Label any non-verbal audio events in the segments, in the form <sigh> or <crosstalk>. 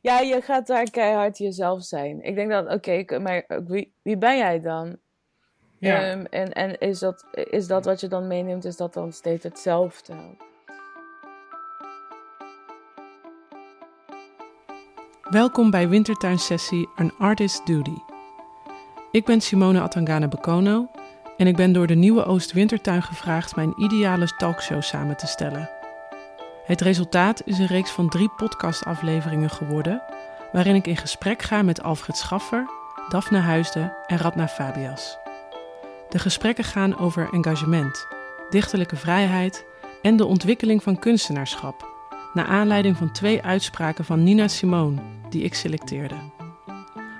Ja, je gaat daar keihard jezelf zijn. Ik denk dat, oké, maar wie, wie ben jij dan? Ja. Ehm, en en is, dat, is dat wat je dan meeneemt, is dat dan steeds hetzelfde? Welkom bij Wintertuinsessie An Artist Duty. Ik ben Simone Atangana Bekono en ik ben door de Nieuwe Oost-Wintertuin gevraagd mijn ideale talkshow samen te stellen. Het resultaat is een reeks van drie podcastafleveringen geworden, waarin ik in gesprek ga met Alfred Schaffer, Daphne Huisde en Radna Fabias. De gesprekken gaan over engagement, dichterlijke vrijheid en de ontwikkeling van kunstenaarschap, naar aanleiding van twee uitspraken van Nina Simone, die ik selecteerde.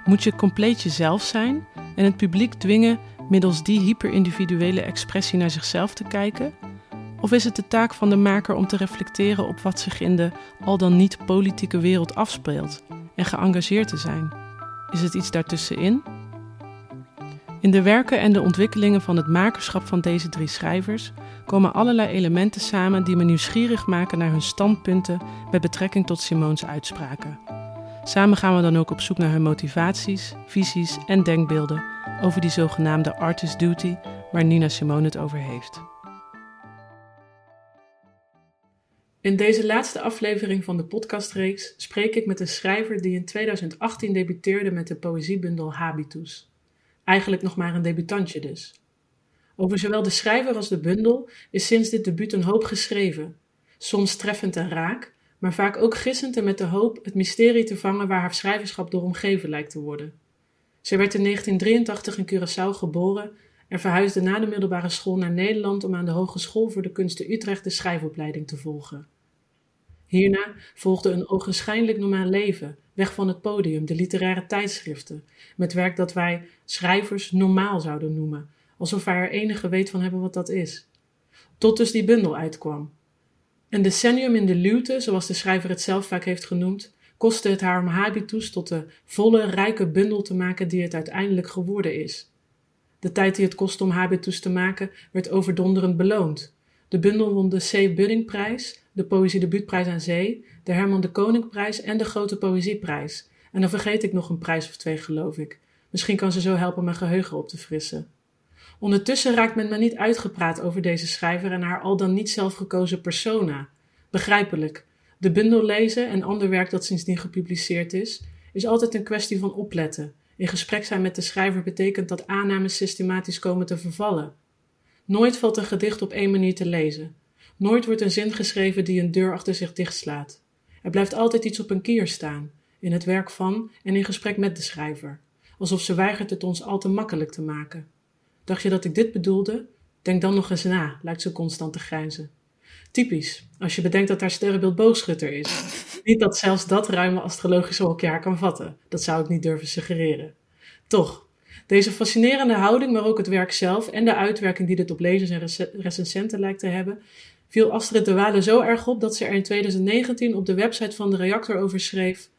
Moet je compleet jezelf zijn en het publiek dwingen middels die hyperindividuele expressie naar zichzelf te kijken? Of is het de taak van de maker om te reflecteren op wat zich in de al dan niet politieke wereld afspeelt en geëngageerd te zijn? Is het iets daartussenin? In de werken en de ontwikkelingen van het makerschap van deze drie schrijvers komen allerlei elementen samen die me nieuwsgierig maken naar hun standpunten met betrekking tot Simone's uitspraken. Samen gaan we dan ook op zoek naar hun motivaties, visies en denkbeelden over die zogenaamde artist duty waar Nina Simone het over heeft. In deze laatste aflevering van de podcastreeks spreek ik met een schrijver die in 2018 debuteerde met de poëziebundel Habitus. Eigenlijk nog maar een debutantje dus. Over zowel de schrijver als de bundel is sinds dit debuut een hoop geschreven, soms treffend en raak, maar vaak ook gissend en met de hoop het mysterie te vangen waar haar schrijverschap door omgeven lijkt te worden. Zij werd in 1983 in Curaçao geboren en verhuisde na de middelbare school naar Nederland om aan de Hogeschool voor de Kunsten Utrecht de schrijfopleiding te volgen. Hierna volgde een ogenschijnlijk normaal leven, weg van het podium, de literaire tijdschriften, met werk dat wij schrijvers normaal zouden noemen, alsof wij er enige weet van hebben wat dat is. Tot dus die bundel uitkwam. Een decennium in de luwte, zoals de schrijver het zelf vaak heeft genoemd, kostte het haar om habitus tot de volle, rijke bundel te maken die het uiteindelijk geworden is. De tijd die het kostte om habitus te maken werd overdonderend beloond. De bundel won de C. Buddingprijs, de Poëzie Debuutprijs aan Zee, de Herman de Koningprijs en de Grote Poëzieprijs. En dan vergeet ik nog een prijs of twee, geloof ik. Misschien kan ze zo helpen mijn geheugen op te frissen. Ondertussen raakt men me niet uitgepraat over deze schrijver en haar al dan niet zelfgekozen persona. Begrijpelijk. De bundel lezen en ander werk dat sindsdien gepubliceerd is, is altijd een kwestie van opletten. In gesprek zijn met de schrijver betekent dat aannames systematisch komen te vervallen. Nooit valt een gedicht op één manier te lezen. Nooit wordt een zin geschreven die een deur achter zich dichtslaat. Er blijft altijd iets op een kier staan, in het werk van en in gesprek met de schrijver, alsof ze weigert het ons al te makkelijk te maken. Dacht je dat ik dit bedoelde? Denk dan nog eens na, lijkt ze constant te grijnzen. Typisch, als je bedenkt dat haar sterrenbeeld boogschutter is. <laughs> Niet dat zelfs dat ruime astrologische hokje haar kan vatten. Dat zou ik niet durven suggereren. Toch, deze fascinerende houding, maar ook het werk zelf en de uitwerking die dit op lezers en recensenten lijkt te hebben, viel Astrid de Wale zo erg op dat ze er in 2019 op de website van de reactor over schreef: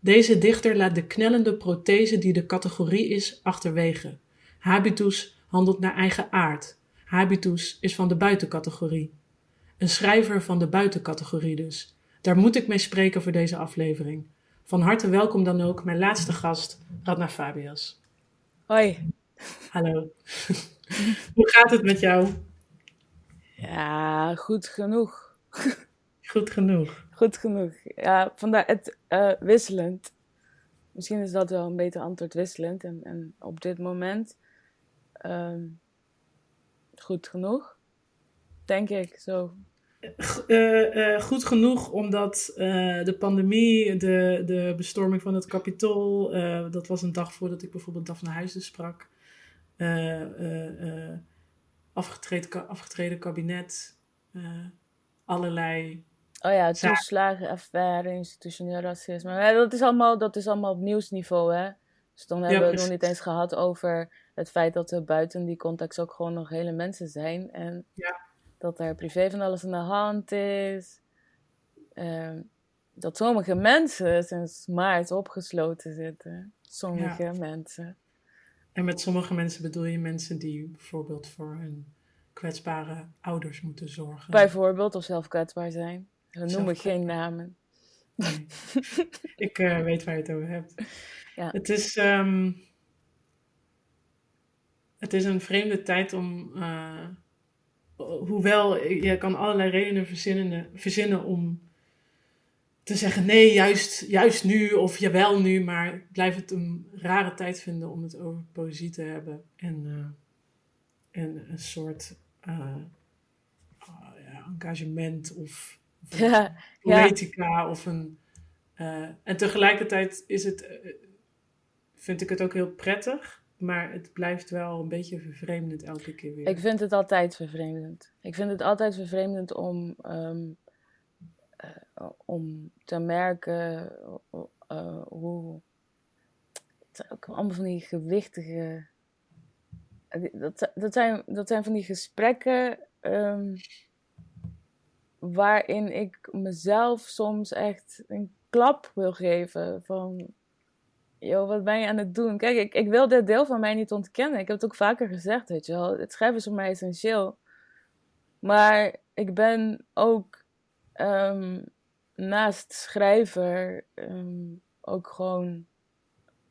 Deze dichter laat de knellende prothese die de categorie is achterwege. Habitus handelt naar eigen aard. Habitus is van de buitencategorie. Een schrijver van de buitencategorie dus. Daar moet ik mee spreken voor deze aflevering. Van harte welkom dan ook mijn laatste gast, Radna Fabias. Hoi. Hallo. <laughs> Hoe gaat het met jou? Ja, goed genoeg. Goed genoeg. Goed genoeg. Ja, vandaar het uh, wisselend. Misschien is dat wel een beter antwoord wisselend. En, en op dit moment um, goed genoeg. Denk ik zo. Uh, uh, goed genoeg omdat de pandemie, de, de bestorming van het kapitool, dat was een dag voordat ik bijvoorbeeld Daphne Huizen sprak afgetreden, afgetreden kabinet, allerlei. Oh ja, toeslagenaffaire, institutioneel racisme. Dat is, allemaal, dat is allemaal op nieuwsniveau, hè? Dus dan hebben we het nog niet eens gehad over het feit dat er buiten die context ook gewoon nog hele mensen zijn. En ja. Dat er privé van alles aan de hand is. Uh, dat sommige mensen sinds maart opgesloten zitten. Sommige mensen. En met sommige mensen bedoel je mensen die bijvoorbeeld voor hun kwetsbare ouders moeten zorgen. Bijvoorbeeld, of zelf kwetsbaar zijn. We noemen geen namen. Nee. <laughs> ik uh, weet waar je het over hebt. Ja. Het is, ehm, het is een vreemde tijd om, uh, hoewel je kan allerlei redenen verzinnen, verzinnen om te zeggen nee, juist, juist nu of jawel nu, maar ik blijf het een rare tijd vinden om het over poëzie te hebben en, uh, en een soort uh, ja, engagement of, <laughs> of ja, of een. Uh, en tegelijkertijd is het, vind ik het ook heel prettig, maar het blijft wel een beetje vervreemdend elke keer weer. Ik vind het altijd vervreemdend. Ik vind het altijd vervreemdend om. Um, uh, om te merken uh, hoe. Het zijn ook allemaal van die gewichtige. Dat, dat, zijn, dat zijn van die gesprekken um, waarin ik mezelf soms echt een klap wil geven van. Yo, wat ben je aan het doen? Kijk, ik, ik wil dit deel van mij niet ontkennen. Ik heb het ook vaker gezegd, weet je wel. Het schrijven is voor mij essentieel. Maar ik ben ook um, naast schrijver um, ook gewoon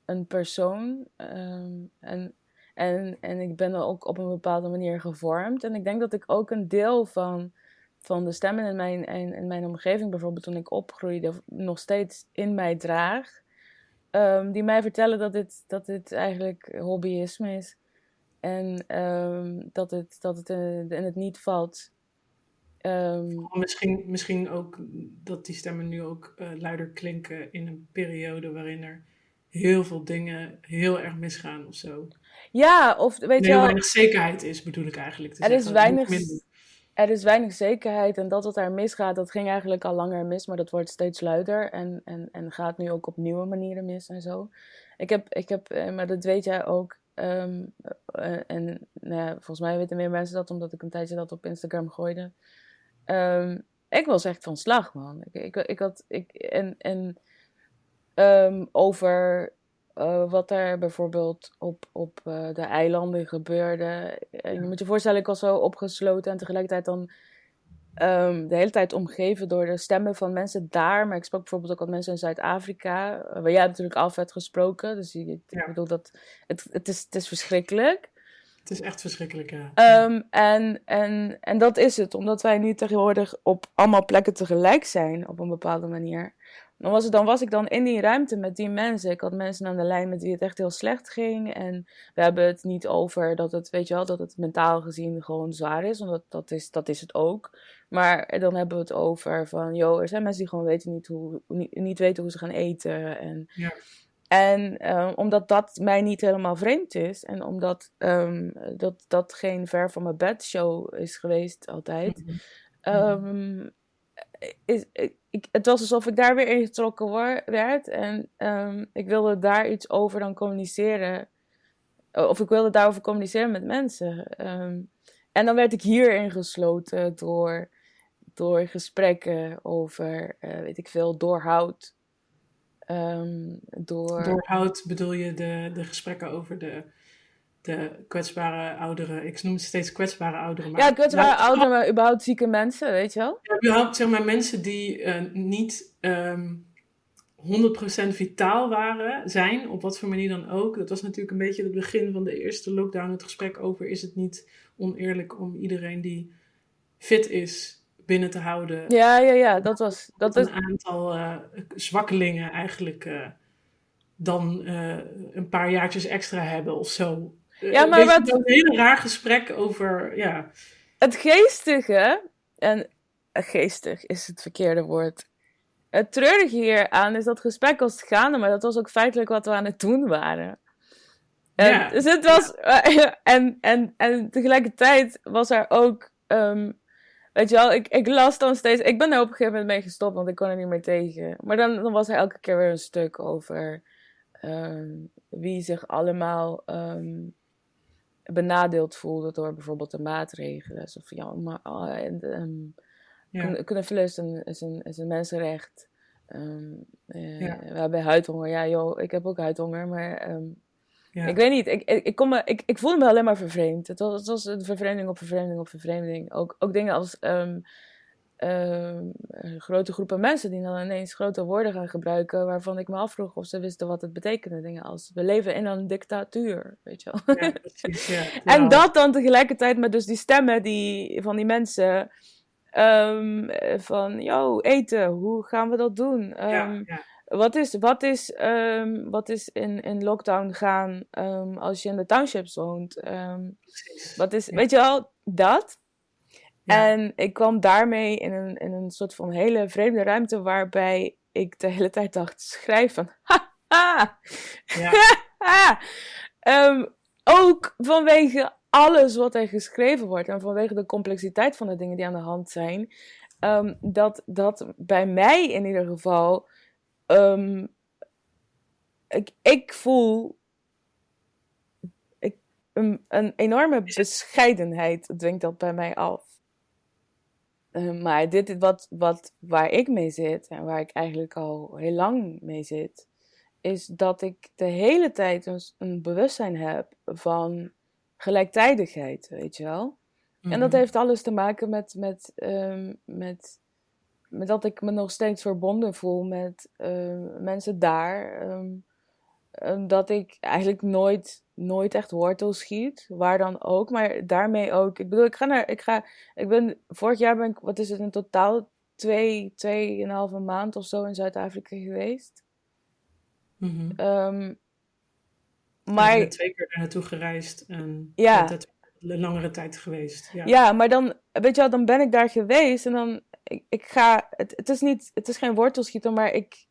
een persoon. Um, en, en, en ik ben ook op een bepaalde manier gevormd. En ik denk dat ik ook een deel van, van de stemmen in mijn, in, in mijn omgeving, bijvoorbeeld toen ik opgroeide, nog steeds in mij draag. Um, die mij vertellen dat dit, dat dit eigenlijk hobbyisme is. En dat het, dat het in, in het niet valt Um, misschien, misschien ook dat die stemmen nu ook uh, luider klinken in een periode waarin er heel veel dingen heel erg misgaan of zo. Ja, of weet je wel... weinig zekerheid is, bedoel ik eigenlijk te er. Is weinig, er is weinig zekerheid en dat wat daar misgaat, dat ging eigenlijk al langer mis, maar dat wordt steeds luider en, en, en gaat nu ook op nieuwe manieren mis en zo. Ik heb, ik heb eh, maar dat weet jij ook, um, uh, en nou ja, volgens mij weten meer mensen dat omdat ik een tijdje dat op Instagram gooide. Um, ik was echt van slag, man. Ik, ik, ik had. Ik, en en um, over uh, wat er bijvoorbeeld op, op uh, de eilanden gebeurde. En je moet je voorstellen, ik was zo opgesloten en tegelijkertijd dan. Um, de hele tijd omgeven door de stemmen van mensen daar. Maar ik sprak bijvoorbeeld ook met mensen in Zuid-Afrika. Waar jij natuurlijk af gesproken. Dus ik, ja. ik bedoel dat. Het, het, is, het is verschrikkelijk. Het is echt verschrikkelijk, ja. Um, en, en, en dat is het, omdat wij nu tegenwoordig op allemaal plekken tegelijk zijn, op een bepaalde manier. Dan was, het, dan was ik dan in die ruimte met die mensen. Ik had mensen aan de lijn met wie het echt heel slecht ging. En we hebben het niet over dat het, weet je wel, dat het mentaal gezien gewoon zwaar is. Want dat, is, dat is het ook. Maar dan hebben we het over van, joh, er zijn mensen die gewoon weten niet, hoe, niet, niet weten hoe ze gaan eten. En ja. En uh, omdat dat mij niet helemaal vreemd is en omdat um, dat, dat geen ver van mijn bed show is geweest altijd, um, is, het was alsof ik daar weer ingetrokken werd en um, ik wilde daar iets over dan communiceren. Of ik wilde daarover communiceren met mensen. en dan werd ik hier ingesloten door, door gesprekken over, uh, weet ik veel, doorhoud. Um, door... Doorhoud bedoel je de, de gesprekken over de, de kwetsbare ouderen. Ik noem het steeds kwetsbare ouderen. Maar ja, kwetsbare ouderen, maar überhaupt zieke mensen, weet je wel? Ja, überhaupt zeg maar mensen die uh, niet um, ehm, 100% vitaal waren, zijn, op wat voor manier dan ook. Dat was natuurlijk een beetje het begin van de eerste lockdown, het gesprek over is het niet oneerlijk om iedereen die fit is binnen te houden. Ja, ja, ja, dat was... Dat een aantal uh, zwakkelingen eigenlijk uh, dan een paar jaartjes extra hebben of zo. Ja, maar wat... Een heel raar gesprek over, ja... Het geestige, en geestig is het verkeerde woord. Het treurige hier aan is dat gesprek was gaande, maar dat was ook feitelijk wat we aan het doen waren. En, ja. Dus het was... <laughs> En, en, en tegelijkertijd was er ook... Um, Weet je wel, ik, ik las dan steeds. Ik ben er op een gegeven moment mee gestopt, want ik kon er niet meer tegen. Maar dan, dan was er elke keer weer een stuk over um, wie zich allemaal um, benadeeld voelde door bijvoorbeeld de maatregelen. Of ja, maar um, ja. knuffelen is een, is, een, is een mensenrecht. Um, uh, ja. We hebben huidhonger. Ja, joh, ik heb ook huidhonger, maar um, ja. Ik weet niet, ik, ik, ik, kom me, ik, ik voelde me alleen maar vervreemd. Het was, het was vervreemding op vervreemding op vervreemding. Ook, ook dingen als um, ehm, grote groepen mensen die dan ineens grote woorden gaan gebruiken waarvan ik me afvroeg of ze wisten wat het betekende. Dingen als we leven in een dictatuur, weet je wel. Ja, precies, ja. <laughs> en dat dan tegelijkertijd met dus die stemmen die, van die mensen um, van, yo, eten, hoe gaan we dat doen? ehm. Wat is, wat is, um, wat is in, in lockdown gaan als je in de townships woont? Wat is, weet je wel, dat? Ja. En ik kwam daarmee in een, in een soort van hele vreemde ruimte waarbij ik de hele tijd dacht, schrijf van, <laughs> ja. <laughs> ook vanwege alles wat er geschreven wordt en vanwege de complexiteit van de dingen die aan de hand zijn, dat, dat bij mij in ieder geval Um, ik, ik voel ik, een, een enorme bescheidenheid dwingt dat bij mij af. Uh, maar dit is wat, wat, waar ik mee zit en waar ik eigenlijk al heel lang mee zit, is dat ik de hele tijd een, een bewustzijn heb van gelijktijdigheid, weet je wel. En dat mhm. heeft alles te maken met, met, um, met met dat ik me nog steeds verbonden voel met uh, mensen daar. Um, dat ik eigenlijk nooit, nooit echt wortel schiet, waar dan ook. Maar daarmee ook. Ik bedoel, ik ga naar. Ik, ga, ik ben. Vorig jaar ben ik, wat is het in totaal? Twee, tweeënhalve maand of zo in Zuid-Afrika geweest. Mm um, maar. Ik twee keer daar naartoe gereisd en. Ja. een langere tijd geweest. Ja. ja, maar dan, weet je wel, dan ben ik daar geweest en dan ik, ik ga, het, het, is niet, het is geen wortelschieter, maar ik,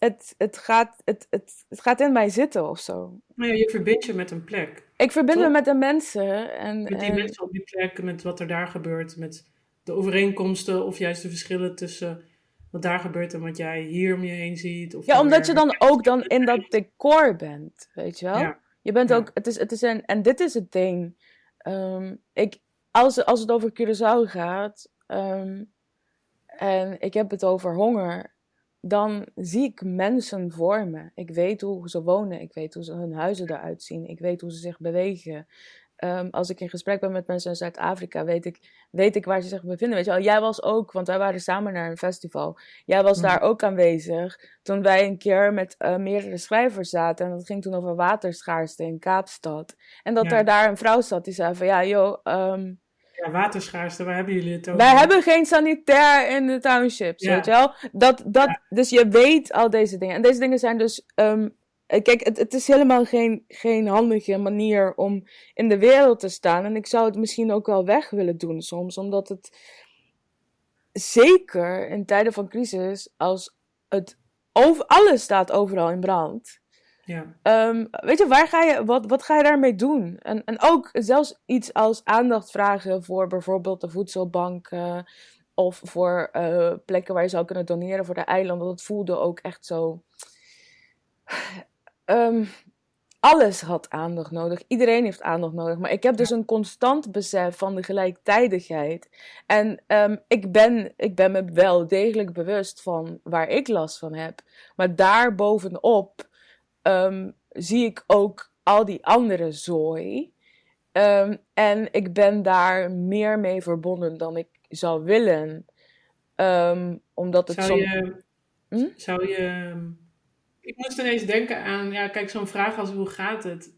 het, het, gaat, het, het, het gaat in mij zitten of zo. Nou ja, je verbindt je met een plek. Ik verbind me met de mensen. En, met die mensen op die plek, met wat er daar gebeurt, met de overeenkomsten of juist de verschillen tussen wat daar gebeurt en wat jij hier om je heen ziet. Of ja, omdat je dan ook dan in dat decor bent, weet je wel? Ja. Je bent ook, het is, het is een, en dit is het ding. Um, ik, als, als het over Curaçao gaat, um, en ik heb het over honger, dan zie ik mensen voor me. Ik weet hoe ze wonen, ik weet hoe ze hun huizen eruit zien, ik weet hoe ze zich bewegen. Ehm, als ik in gesprek ben met mensen in Zuid-Afrika, weet ik, weet ik waar ze zich bevinden. Weet je wel, jij was ook, want wij waren samen naar een festival. Jij was daar ook aanwezig toen wij een keer met uh, meerdere schrijvers zaten. En dat ging toen over waterschaarste in Kaapstad. En dat er daar een vrouw zat die zei van, ja joh, um, ja, waterschaarste, waar hebben jullie het over? Wij hebben geen sanitair in de townships, weet je wel? Dat, dat, Dus je weet al deze dingen. En deze dingen zijn dus... Ehm, kijk, het, het is helemaal geen, geen handige manier om in de wereld te staan. En ik zou het misschien ook wel weg willen doen soms, omdat het... Zeker in tijden van crisis, als het over, alles staat overal in brand ja. Um, weet je, waar ga je, wat, wat ga je daarmee doen? En, en ook zelfs iets als aandacht vragen voor bijvoorbeeld de voedselbank. of voor uh, plekken waar je zou kunnen doneren voor de eilanden. Dat voelde ook echt zo. Um, alles had aandacht nodig. Iedereen heeft aandacht nodig. Maar ik heb dus een constant besef van de gelijktijdigheid. En um, ik, ben, ik ben me wel degelijk bewust van waar ik last van heb. Maar daarbovenop um, zie ik ook al die andere zooi. Um, en ik ben daar meer mee verbonden dan ik zou willen. Um, omdat het zou je, hm? zou je. Ik moest ineens denken aan, ja, kijk, zo'n vraag als hoe gaat het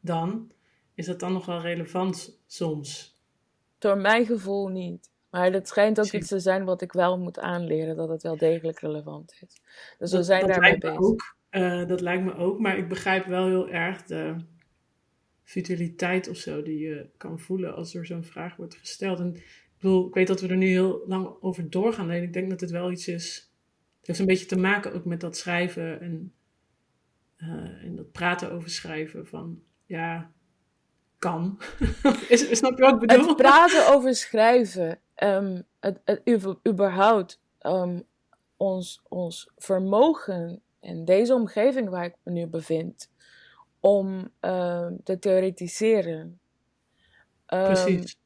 dan? Is dat dan nog wel relevant soms? Door mijn gevoel niet. Maar dat schijnt ook iets te zijn wat ik wel moet aanleren, dat het wel degelijk relevant is. Dus we zijn daarmee bezig. Ook. Uh, dat lijkt me ook, maar ik begrijp wel heel erg de vitaliteit of zo die je kan voelen als er zo'n vraag wordt gesteld. En ik bedoel, ik weet dat we er nu heel lang over doorgaan. En ik denk dat het wel iets is. Het heeft een beetje te maken ook met dat schrijven en, uh, en dat praten over schrijven. Van ja, kan. <laughs> is, snap je wat ik bedoel? Het praten over schrijven, um, het, het, überhaupt um, ons, ons vermogen in deze omgeving waar ik me nu bevind, om ehm, te theoretiseren. Um, Precies.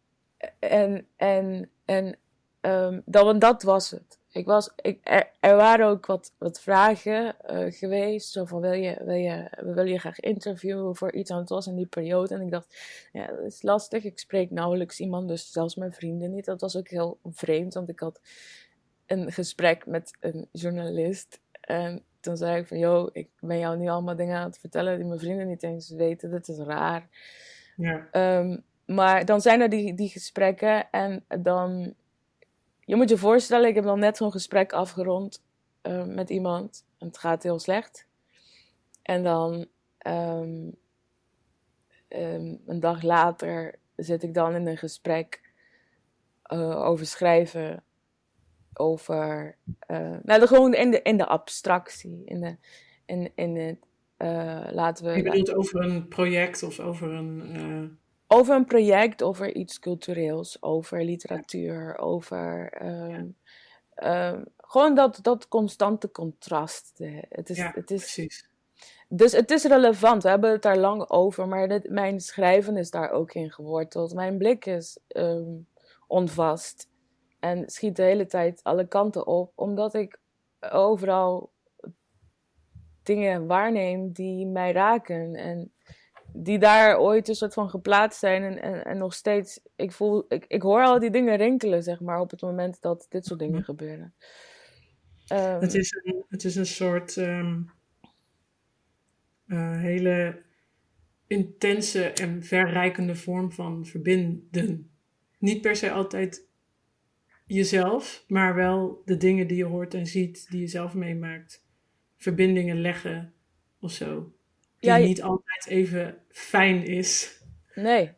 En, en, en um, dat, dat was het. ik was, ik, er, er waren ook wat, wat vragen uh, geweest. Zo van, wil je, wil je, we willen je graag interviewen voor iets. En het was in die periode. En ik dacht, ja, dat is lastig. Ik spreek nauwelijks iemand, dus zelfs mijn vrienden niet. Dat was ook heel vreemd, want ik had een gesprek met een journalist. En toen zei ik van, yo, ik ben jou nu allemaal dingen aan het vertellen die mijn vrienden niet eens weten. Dat is raar. Ja. Um, maar dan zijn er die, die gesprekken en dan... Je moet je voorstellen, ik heb dan net zo'n gesprek afgerond uh, met iemand. En het gaat heel slecht. En dan um, um, een dag later zit ik dan in een gesprek uh, over schrijven. Over, uh, nou, gewoon in de, in de abstractie. In, de, in, in het, laten we... Je bedoelt over een project of over een over een project, over iets cultureels, over literatuur, over. Um, um, gewoon dat, dat constante contrast. Het is, ja, het is, precies. Dus het is relevant, we hebben het daar lang over, maar dit, mijn schrijven is daar ook in geworteld. Mijn blik is um, onvast en schiet de hele tijd alle kanten op, omdat ik overal dingen waarneem die mij raken. En die daar ooit een soort van geplaatst zijn en, en, en nog steeds, ik voel, ik, ik hoor al die dingen rinkelen, zeg maar, op het moment dat dit soort dingen gebeuren. Um, het, is een, het is een soort um, uh, hele intense en verrijkende vorm van verbinden. Niet per se altijd jezelf, maar wel de dingen die je hoort en ziet, die je zelf meemaakt. Verbindingen leggen of zo die ja, niet altijd even fijn is. Nee.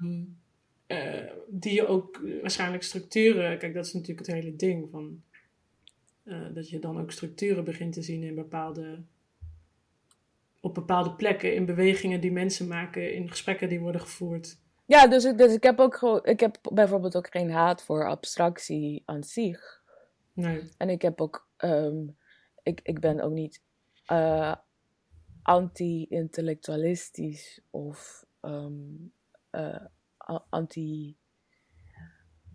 Um, uh, die je ook waarschijnlijk structuren, kijk, dat is natuurlijk het hele ding van uh, dat je dan ook structuren begint te zien in bepaalde, op bepaalde plekken, in bewegingen die mensen maken, in gesprekken die worden gevoerd. Ja, dus, dus ik heb ook gewoon, ik heb bijvoorbeeld ook geen haat voor abstractie aan zich. Nee. En ik heb ook, um, ik, ik ben ook niet uh, anti-intellectualistisch of um, uh, anti.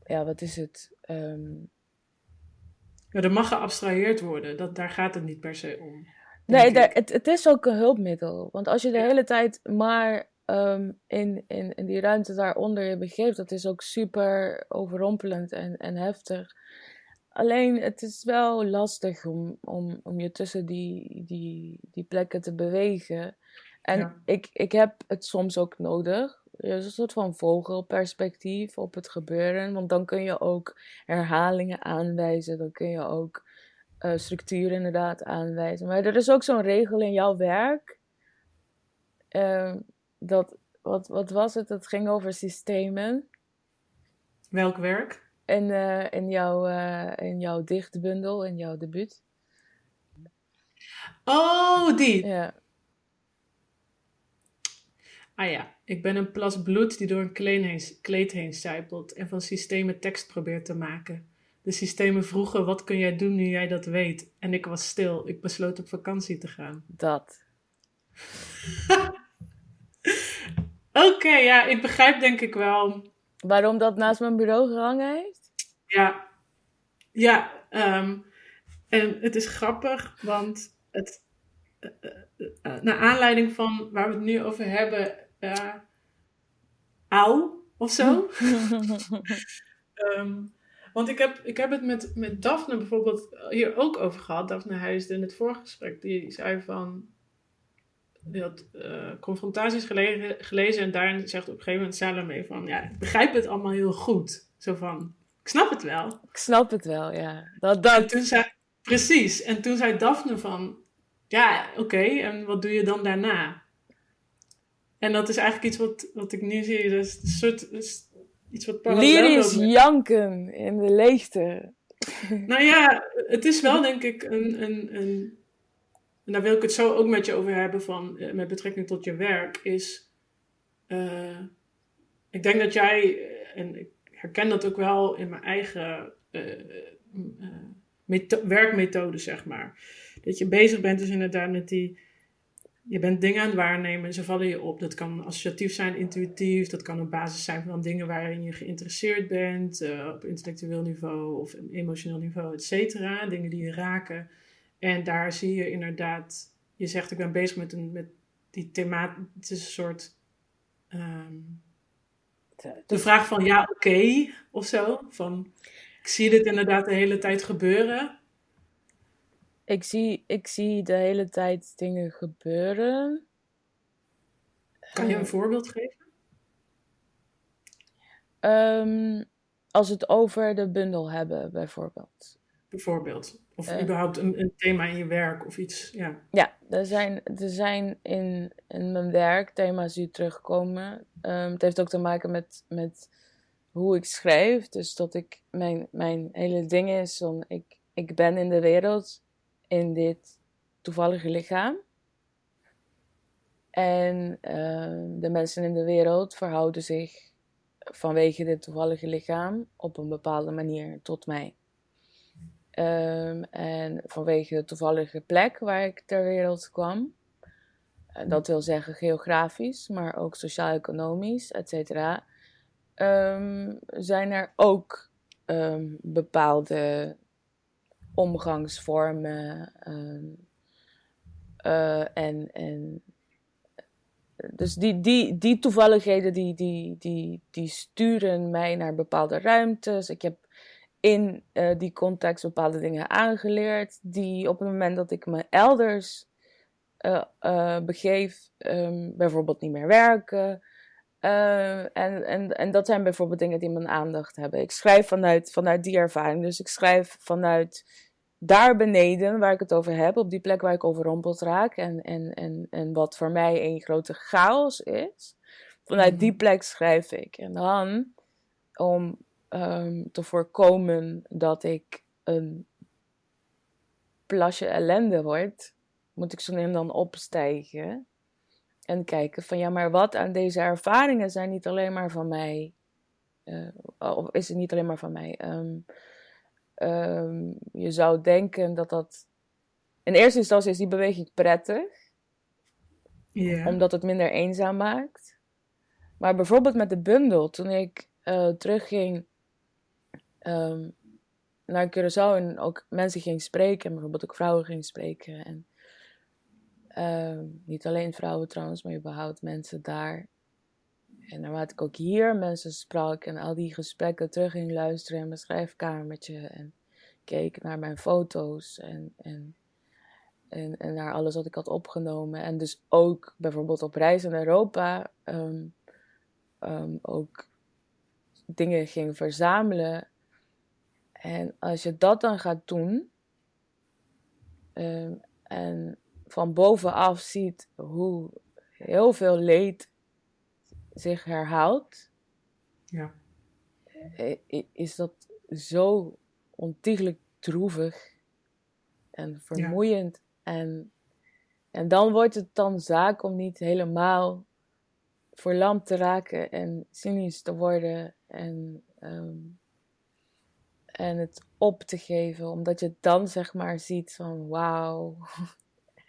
Ja, wat is het? Um, ja, er mag geabstraheerd worden, dat, daar gaat het niet per se om. Nee, daar, het, het is ook een hulpmiddel. Want als je de hele tijd maar um, in, in, in die ruimte daaronder je begeeft, dat is ook super overrompelend en, en heftig. Alleen het is wel lastig om, om, om je tussen die, die, die plekken te bewegen. En ja. ik, ik heb het soms ook nodig. Een soort van vogelperspectief op het gebeuren. Want dan kun je ook herhalingen aanwijzen. Dan kun je ook uh, structuur inderdaad aanwijzen. Maar er is ook zo'n regel in jouw werk. Uh, dat, wat, wat was het? Het ging over systemen. Welk werk? uh, in, jouw, uh, in jouw dichtbundel, in jouw debuut. Oh, die. Ja. Ah ja, ik ben een plas bloed die door een kleed heen, kleed heen sijpelt en van systemen tekst probeert te maken. De systemen vroegen, wat kun jij doen nu jij dat weet? En ik was stil, ik besloot op vakantie te gaan. Dat. <laughs> Oké, okay, ja, ik begrijp denk ik wel. Waarom dat naast mijn bureau gehangen heeft? Ja, ja. Um, en het is grappig, want het, uh, uh, naar aanleiding van waar we het nu over hebben, auw of zo. um, <laughs> want ik heb, ik heb het met, met Daphne bijvoorbeeld hier ook over gehad. Daphne Huisden in het voorgesprek. Die zei van... Had uh, confrontaties gelezen, gelezen en daarin zegt op een gegeven moment Salome van... Ja, ik begrijp het allemaal heel goed. Zo van, ik snap het wel. Ik snap het wel, ja. Dat, dat... En toen zei, precies. En toen zei Daphne van, ja, oké, en wat doe je dan daarna? En dat is eigenlijk iets wat, wat ik nu zie, dat is een soort, is iets wat Lyrisch janken in de leegte. Nou ja, het is wel denk ik een, een, een en daar wil ik het zo ook met je over hebben van, eh, met betrekking tot je werk, is, uh, ik denk dat jij, en ik herken dat ook wel in mijn eigen uh, werkmethode, zeg maar. Dat je bezig bent dus inderdaad met die je bent dingen aan het waarnemen, ze vallen je op. Dat kan associatief zijn, intuïtief. Dat kan op basis zijn van dingen waarin je geïnteresseerd bent, op intellectueel niveau of emotioneel niveau, et cetera. Dingen die je raken. En daar zie je inderdaad, je zegt ik ben bezig met, een, met die themaat. Het is een soort. Um, de vraag van ja, oké, okay, of zo. Van, ik zie dit inderdaad de hele tijd gebeuren. Ik zie, ik zie de hele tijd dingen gebeuren. Kan je een voorbeeld geven? Um, als we het over de bundel hebben, bijvoorbeeld. Bijvoorbeeld. Of uh, überhaupt een, een, thema in je werk of iets. Ja, ja er zijn, er zijn in, in mijn werk thema's die terugkomen. Um, het heeft ook te maken met, met hoe ik schrijf. Dus dat ik, mijn, mijn hele ding is, van ik, ik ben in de wereld in dit toevallige lichaam. En uh, de mensen in de wereld verhouden zich vanwege dit toevallige lichaam op een bepaalde manier tot mij. Um, en vanwege de toevallige plek waar ik ter wereld kwam. Uh, dat wil zeggen geografisch, maar ook sociaal-economisch, et cetera. Um, zijn er ook um, bepaalde omgangsvormen. Uh, en, en dus die, die, die toevalligheden die, die, die, die sturen mij naar bepaalde ruimtes. Ik heb in uh, die context bepaalde dingen aangeleerd, die op het moment dat ik me elders uh, uh, begeef, um, bijvoorbeeld niet meer werken. en, en, en dat zijn bijvoorbeeld dingen die mijn aandacht hebben. Ik schrijf vanuit, vanuit die ervaring. Dus ik schrijf vanuit daar beneden, waar ik het over heb, op die plek waar ik overrompeld raak. En, en, en, en wat voor mij een grote chaos is. Vanuit die mhm. plek schrijf ik. En dan, om um, te voorkomen dat ik een plasje ellende word, moet ik zo nu en dan opstijgen. En kijken van ja, maar wat aan deze ervaringen zijn niet alleen maar van mij. Uh, of is het niet alleen maar van mij? Um, um, je zou denken dat dat. In eerste instantie is die beweging prettig. Yeah. Omdat het minder eenzaam maakt. Maar bijvoorbeeld met de bundel, toen ik uh, terugging um, naar Curaçao en ook mensen ging spreken, bijvoorbeeld ook vrouwen ging spreken. En um, niet alleen vrouwen trouwens, maar überhaupt mensen daar. En naarmate ik ook hier mensen sprak en al die gesprekken terug ging luisteren in mijn schrijfkamertje en keek naar mijn foto's en, en, en, en naar alles wat ik had opgenomen. En dus ook bijvoorbeeld op reis in Europa um, ook dingen ging verzamelen en als je dat dan gaat doen um, en van bovenaf ziet hoe heel veel leed zich herhaalt, ja. is dat zo ontiegelijk droevig en vermoeiend. En, en dan wordt het dan zaak om niet helemaal verlamd te raken en cynisch te worden en um, en het op te geven, omdat je dan zeg maar ziet van wauw,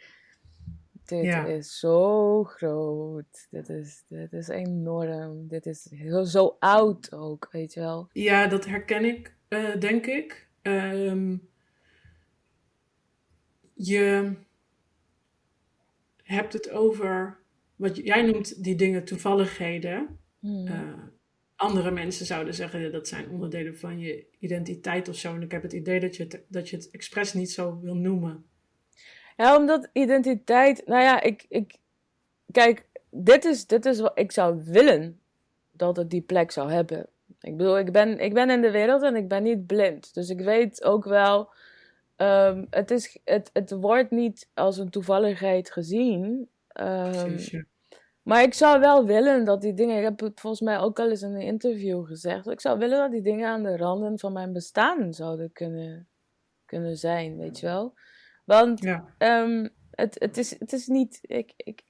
<laughs> dit is zo groot, dit is, dit is enorm, dit is heel, zo oud ook, weet je wel. Ja, dat herken ik, uh, denk ik. Um, je hebt het over, wat jij noemt die dingen toevalligheden. Hmm. Uh, andere mensen zouden zeggen dat zijn onderdelen van je identiteit of zo. En ik heb het idee dat je het, dat je het expres niet zo wil noemen. Ja, omdat identiteit. Nou ja, ik. ik kijk, dit is, dit is wat ik zou willen dat het die plek zou hebben. Ik bedoel, ik ben, ik ben in de wereld en ik ben niet blind. Dus ik weet ook wel. Um, het, is, het, het wordt niet als een toevalligheid gezien. Um, maar ik zou wel willen dat die dingen, ik heb het volgens mij ook al eens in een interview gezegd, ik zou willen dat die dingen aan de randen van mijn bestaan zouden kunnen, kunnen zijn, weet je wel. Want ja. um, het, het, is, het is niet, ik, ik,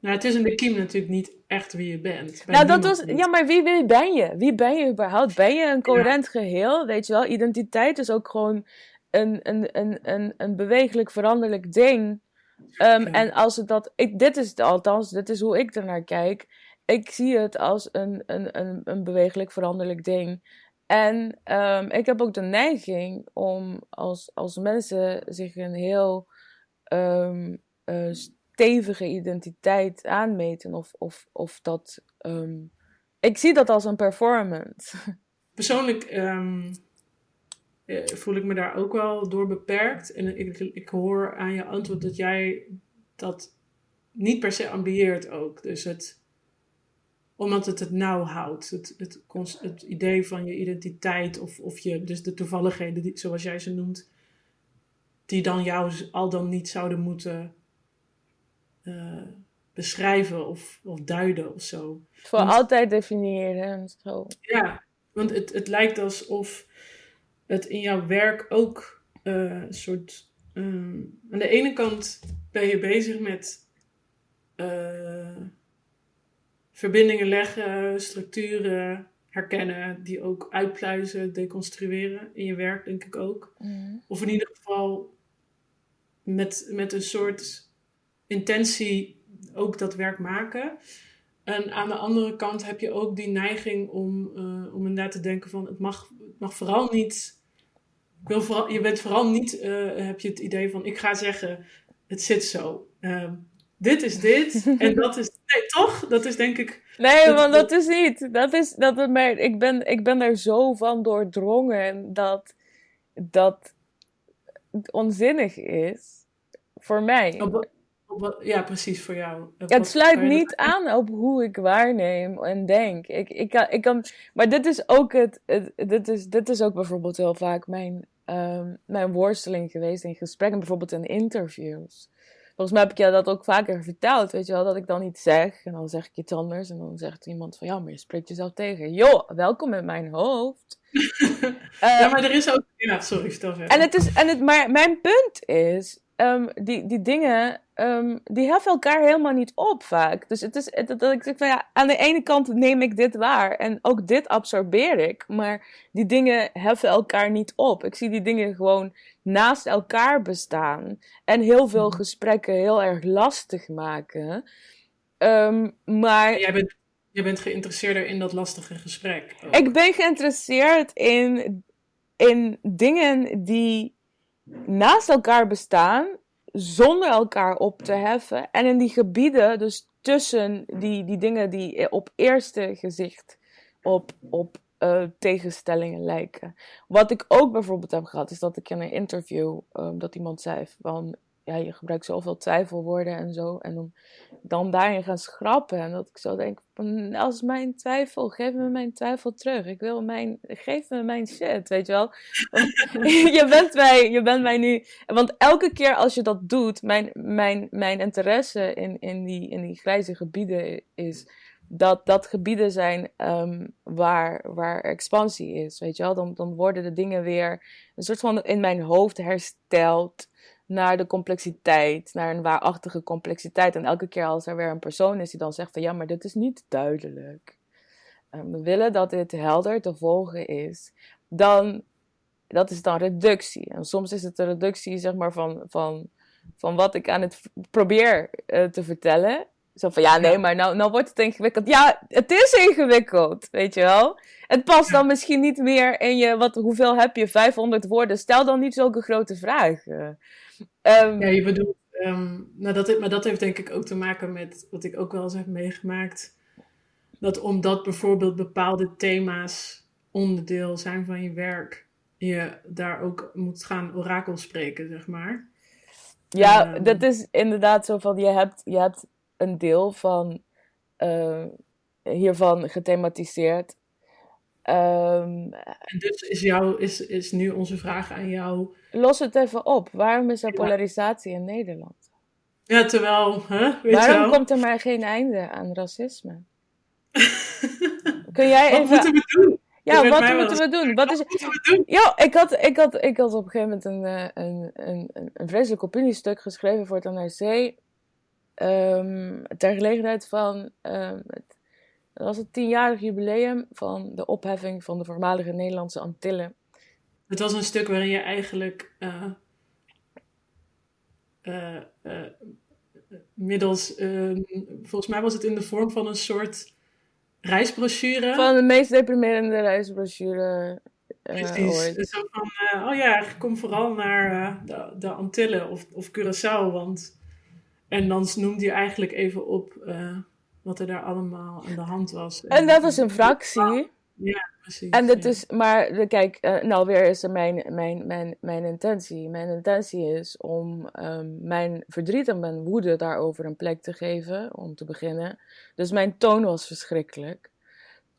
nou, het is in de kiem natuurlijk niet echt wie je bent. nou, dat was, ja, maar wie, wie ben je? Wie ben je überhaupt? Ben je een coherent geheel? Weet je wel, identiteit is ook gewoon een, een, een, een, een bewegelijk veranderlijk ding Ehm, en als het dat, ik, dit is althans, dit is hoe ik ernaar kijk. Ik zie het als een, een, een, een bewegelijk veranderlijk ding. En um, ik heb ook de neiging om als, als mensen zich een heel um, uh, stevige identiteit aanmeten, of, of, of dat. Ik zie dat als een performance. <laughs> Persoonlijk voel ik me daar ook wel door beperkt. En ik, ik hoor aan je antwoord dat jij dat niet per se ambieert ook. Dus het omdat het het nauw houdt. Het, het, het, idee van je identiteit of, of je, dus de toevalligheden, die, zoals jij ze noemt, die dan jou al dan niet zouden moeten uh, beschrijven of, of duiden of zo. Voor want, altijd definiëren en zo. Ja, want het, het lijkt alsof het in jouw werk ook uh, een soort. Um, aan de ene kant ben je bezig met. Uh, verbindingen leggen, structuren herkennen, die ook uitpluizen, deconstrueren in je werk, denk ik ook. Mm. Of in ieder geval met, met een soort intentie ook dat werk maken. En aan de andere kant heb je ook die neiging om, uh, om inderdaad te denken van het mag, het mag vooral niet. Ik wil vooral, je bent vooral niet, uh, heb je het idee van ik ga zeggen, het zit zo. Uh, dit is dit <laughs> en dat is. Nee, toch? Dat is denk ik. Nee, dat, want dat, is niet. Dat is, dat het, maar ik, ben, ik ben er zo van doordrongen dat dat onzinnig is. Voor mij. Op, op, ja, precies, voor jou. Op, het sluit niet aan op hoe ik waarneem en denk. Ik, ik, kan, ik kan, maar dit is ook het, het, dit, is, dit is ook bijvoorbeeld heel vaak mijn, um, mijn worsteling geweest in gesprekken, bijvoorbeeld in interviews. Volgens mij heb ik je dat ook vaker verteld, weet je wel, dat ik dan iets zeg en dan zeg ik iets anders en dan zegt iemand van ja, maar je spreekt jezelf tegen. Joh, welkom in mijn hoofd. <laughs> ja, maar er is ook, ja, sorry, vertel verder. En het is, en het, maar mijn punt is, um, die, die dingen, um, die heffen elkaar helemaal niet op vaak. Dus het is dat ik zeg van ja, aan de ene kant neem ik dit waar en ook dit absorbeer ik, maar die dingen heffen elkaar niet op. Ik zie die dingen gewoon naast elkaar bestaan en heel veel mhm. gesprekken heel erg lastig maken. Um, maar. Jij bent, jij bent geïnteresseerder in dat lastige gesprek. Ook. Ik ben geïnteresseerd in, in dingen die naast elkaar bestaan, zonder elkaar op te heffen. En in die gebieden, dus tussen die, die dingen die op eerste gezicht op, op uh, tegenstellingen lijken. Wat ik ook bijvoorbeeld heb gehad, is dat ik in een interview, um, dat iemand zei van, ja, je gebruikt zoveel twijfelwoorden en zo. En dan, dan daarin gaan schrappen. En dat ik zo denk, als mijn twijfel, geef me mijn twijfel terug. Ik wil mijn, geef me mijn shit, weet je wel. <laughs> <laughs> je, bent mij, je bent mij nu... Want elke keer als je dat doet, mijn, mijn, mijn interesse in, in, die, in die grijze gebieden is dat dat gebieden zijn um, waar, waar expansie is, weet je wel. Dan, dan worden de dingen weer een soort van in mijn hoofd hersteld naar de complexiteit, naar een waarachtige complexiteit. En elke keer als er weer een persoon is die dan zegt van ja, maar dit is niet duidelijk. Um, we willen dat dit helder te volgen is. Dan, dat is dan reductie. En soms is het een reductie zeg maar van, van, van wat ik aan het probeer uh, te vertellen. Zo van, ja, nee, maar nou, nou wordt het ingewikkeld. Ja, het is ingewikkeld, weet je wel. Het past dan misschien niet meer in je, wat, hoeveel heb je, 500 woorden. Stel dan niet zulke grote vragen. Um, ja, je bedoelt, um, nou dat, maar dat heeft denk ik ook te maken met wat ik ook wel eens heb meegemaakt. Dat omdat bijvoorbeeld bepaalde thema's onderdeel zijn van je werk, je daar ook moet gaan orakel spreken, zeg maar. Ja, um, dat is inderdaad zo van, je hebt, je hebt een deel van uh, hiervan gethematiseerd. Um, en dus is, jou, is, is nu onze vraag aan jou. Los het even op. Waarom is er polarisatie in Nederland? Ja, terwijl. Hè, weet Waarom komt er maar geen einde aan racisme? Kun jij wat even. Moeten we doen? Ja, wat moeten we doen? Wat, is... moeten we doen? Ja, ik had, ik, had, ik had op een gegeven moment een, eh, een, een, een, een vreselijk opiniestuk geschreven voor het NRC. Um, ter gelegenheid van um, het, dat was het tienjarig jubileum van de opheffing van de voormalige Nederlandse Antillen. Het was een stuk waarin je eigenlijk uh, uh, middels, ehm, volgens mij was het in de vorm van een soort reisbrochure. Van de meest deprimerende reisbrochure. Precies. Dus zo van, oh ja, kom vooral naar de, de, Antillen of, of Curaçao, want... En dan noemde hij eigenlijk even op wat er daar allemaal aan de hand was. En dat was een fractie. Ja, precies. En dit is, maar kijk, uh, nou weer is er mijn, mijn, mijn, mijn intentie. Mijn intentie is om um, mijn verdriet en mijn woede daarover een plek te geven, om te beginnen. Dus mijn toon was verschrikkelijk.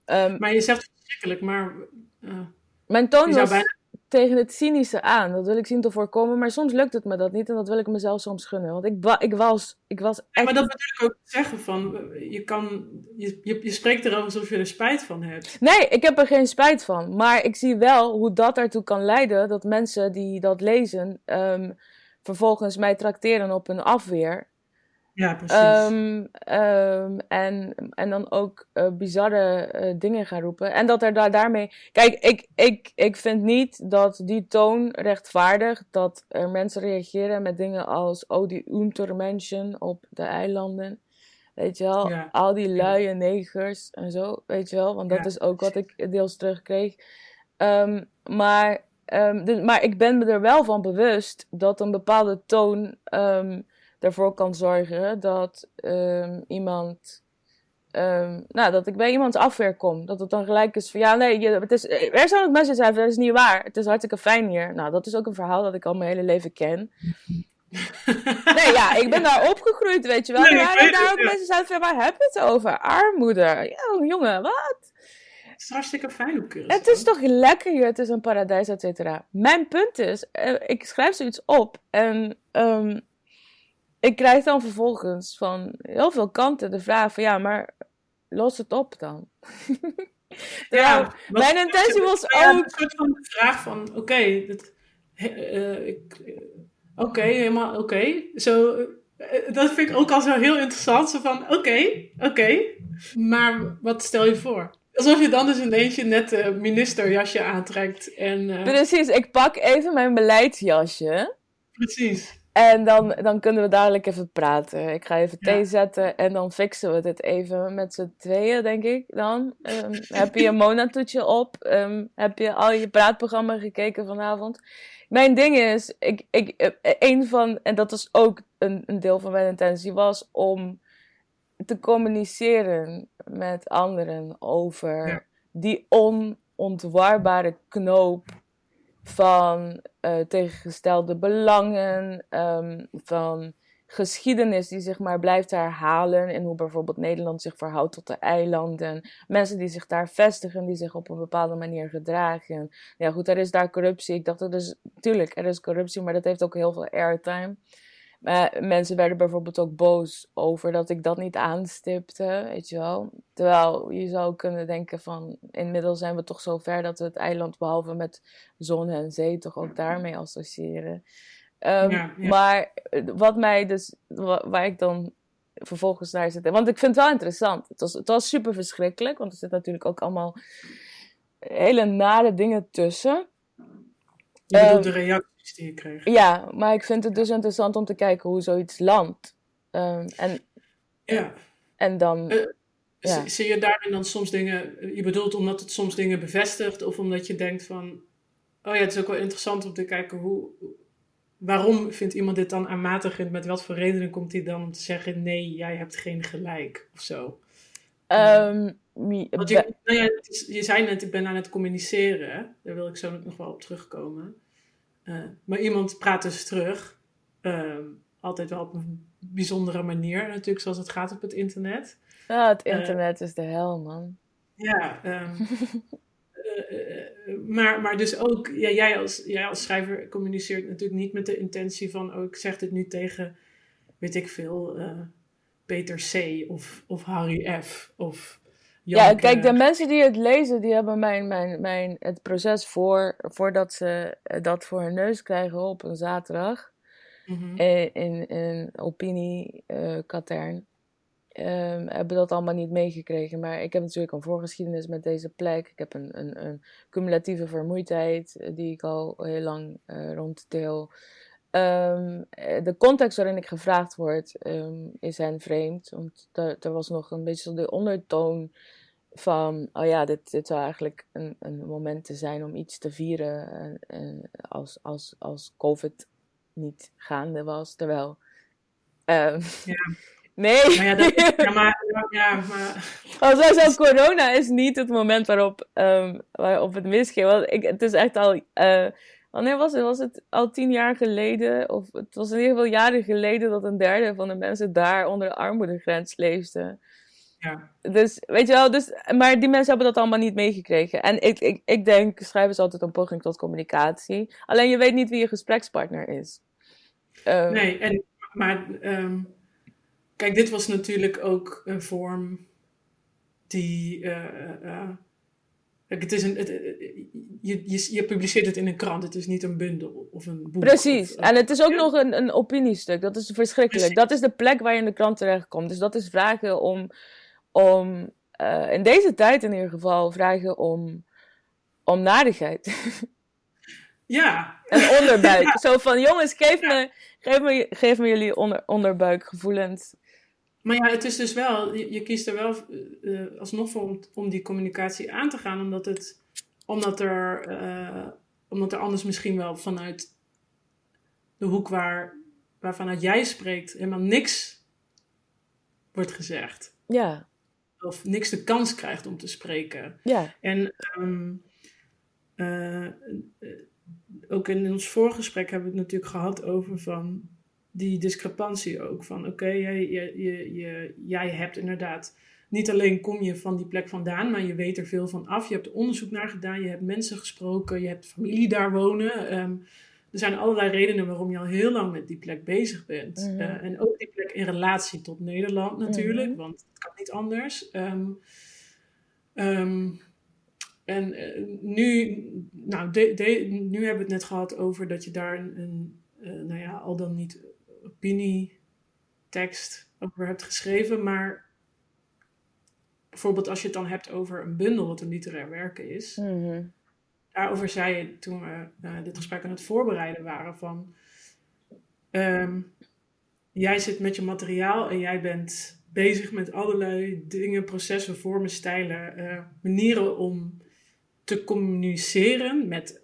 Um, maar je zegt verschrikkelijk, maar... Uh, mijn toon was... Bijna tegen het cynische aan. Dat wil ik zien te voorkomen. Maar soms lukt het me dat niet. En dat wil ik mezelf soms gunnen. Want ik, ik, was, ik was echt... maar dat bedoel ik ook zeggen van... Je, kan, je, je, je spreekt erover alsof je er spijt van hebt. Nee, ik heb er geen spijt van. Maar ik zie wel hoe dat ertoe kan leiden... dat mensen die dat lezen... Um, vervolgens mij trakteren op een afweer. Ja, precies. Um, um, en, en dan ook uh, bizarre uh, dingen gaan roepen. En dat er daar, daarmee. Kijk, ik, ik, ik vind niet dat die toon rechtvaardigt dat er mensen reageren met dingen als. Oh, die Untermenschen op de eilanden. Weet je wel, ja. al die luie negers en zo, weet je wel. Want dat ja, is ook wat ik deels terugkreeg. Um, maar, dus, maar ik ben me er wel van bewust dat een bepaalde toon ervoor kan zorgen dat um, iemand. Um, nou, dat ik bij iemands afweer kom. Dat het dan gelijk is van ja, nee, je, het is, er zijn ook mensen die zeggen dat is niet waar. Het is hartstikke fijn hier. Nou, dat is ook een verhaal dat ik al mijn hele leven ken. <laughs> nee, ja, ik ben daar opgegroeid, weet je wel. Nee, ja, daar ook mensen zijn van waar heb je het over? Armoede. Ja, jongen, wat? Het is hartstikke fijn op. Het is toch lekker hier, het is een paradijs, et cetera. Mijn punt is, uh, ik schrijf zoiets op en um, ik krijg dan vervolgens van heel veel kanten de vraag van ja, maar los het op dan. <laughs> ja, mijn intentie was ook. een soort van de vraag van oké, okay, uh, oké, helemaal oké. Zo, uh, dat vind ik ook al zo heel interessant. Zo van oké, oké, maar wat stel je voor? Alsof je dan dus ineens je nette ministerjasje aantrekt. En, uh... Precies, ik pak even mijn beleidsjasje. Precies. En dan, dan kunnen we dadelijk even praten. Ik ga even thee zetten en dan fixen we dit even met z'n tweeën, denk ik dan. Um, heb je een Mona-toetje op? Um, heb je al je praatprogramma gekeken vanavond? Mijn ding is, ik, ik, eh, een van, en dat is ook een, een deel van mijn intentie, was om te communiceren met anderen over die onontwarbare knoop van uh, tegengestelde belangen, um, van geschiedenis die zich maar blijft herhalen en hoe bijvoorbeeld Nederland zich verhoudt tot de eilanden, mensen die zich daar vestigen, die zich op een bepaalde manier gedragen. Ja goed, er is daar corruptie. Ik dacht dat dus, tuurlijk, er is corruptie, maar dat heeft ook heel veel airtime. Uh, mensen werden bijvoorbeeld ook boos over dat ik dat niet aanstipte, weet je wel. Terwijl je zou kunnen denken van, inmiddels zijn we toch zo ver dat we het eiland behalve met zon en zee toch ook daarmee associëren. Um, Maar eh, wat mij dus, waar ik dan vervolgens naar zit, want ik vind het wel interessant. Het was, het was super verschrikkelijk, want er zitten natuurlijk ook allemaal hele nare dingen tussen. Je bedoelt de reactie die je kreeg. Ja, maar ik vind het dus interessant om te kijken hoe zoiets landt. Um, en, ja. en dan. Uh, ja. Zie je daarin dan soms dingen. Je bedoelt omdat het soms dingen bevestigt, of omdat je denkt van. Oh ja, het is ook wel interessant om te kijken hoe. Waarom vindt iemand dit dan aanmatigend? Met wat voor redenen komt hij dan om te zeggen: nee, jij hebt geen gelijk of zo? Um, Want je, nou ja, je zei net, ik ben aan het communiceren. Daar wil ik zo nog wel op terugkomen. Uh, maar iemand praat dus terug. Uh, altijd wel op een bijzondere manier natuurlijk, zoals het gaat op het internet. Ja, het eh, internet is de hel, man. Ja, um, <laughs> maar, maar dus ook, ja, jij, als, jij als schrijver communiceert natuurlijk niet met de intentie van, oh, ik zeg dit nu tegen, weet ik veel, Peter C. of, of Harry F. of ja, kijk, de mensen die het lezen, die hebben mijn, mijn, mijn, het proces voor, voordat ze eh, dat voor hun neus krijgen op een zaterdag. Mm in, in, in opiniekatern. Uh, um, hebben dat allemaal niet meegekregen. Maar ik heb natuurlijk een voorgeschiedenis met deze plek. Ik heb een, een, een cumulatieve vermoeidheid eh, die ik al heel lang uh, ronddeel. ehm, eh, de context waarin ik gevraagd word um, is hen vreemd. Want er, was nog een beetje de ondertoon van, oh ja, dit, dit zou eigenlijk een, een moment te zijn om iets te vieren uh, als, als, als COVID niet gaande was. Terwijl. Um, ja. <laughs> Nee. Maar ja, dat, ja, maar, ja, maar... <laughs> Als corona is niet het moment waarop, waarop het misging. Want ik, het is echt al... Uh, wanneer was het? Was het al tien jaar geleden? Of het was in ieder geval jaren geleden dat een derde van de mensen daar onder de armoedegrens leefde. Ja. Dus, weet je wel, dus, maar die mensen hebben dat allemaal niet meegekregen. En ik, ik, ik denk, schrijven is altijd een poging tot communicatie. Alleen je weet niet wie je gesprekspartner is. Um, nee, en, maar um, kijk, dit was natuurlijk ook een vorm die. Uh, uh, het is een, het, je, je, je, publiceert het in een krant, het is niet een bundel of een boek. Precies, en het is ook nog een, een opiniestuk, dat is verschrikkelijk. Dat is de plek waar je in de krant terechtkomt. Dus dat is vragen om om uh, in deze tijd in ieder geval vragen om, om nadigheid. Ja. <laughs> Een onderbuik. <laughs> Zo van, jongens, geef, me, geef, me, geef me jullie onder, onderbuikgevoelens. Maar ja, het is dus wel, je, je kiest er wel uh, alsnog voor om, om, die communicatie aan te gaan, omdat, het, omdat, er, uh, omdat er anders misschien wel vanuit de hoek waar, waarvanuit jij spreekt helemaal niks wordt gezegd. Ja of niks de kans krijgt om te spreken. Ja. En um, uh, ook in ons voorgesprek hebben we het natuurlijk gehad over van die discrepantie ook. Van oké, jij, je, je, jij hebt inderdaad, niet alleen kom je van die plek vandaan, maar je weet er veel van af. Je hebt onderzoek naar gedaan, je hebt mensen gesproken, je hebt familie daar wonen. Um, er zijn allerlei redenen waarom je al heel lang met die plek bezig bent. Mhm. Eh, en ook die plek in relatie tot Nederland natuurlijk, mhm. want het kan niet anders. Ehm, ehm, en uh, nu, nou, nu hebben we het net gehad over dat je daar een, een uh, nou ja, al dan niet opinietekst over hebt geschreven, maar bijvoorbeeld als je het dan hebt over een bundel wat een literair werk is. Mm daarover zei je toen we uh, dit gesprek aan het voorbereiden waren van... Ehm, jij zit met je materiaal en jij bent bezig met allerlei dingen, processen, vormen, stijlen, uh, manieren om te communiceren met,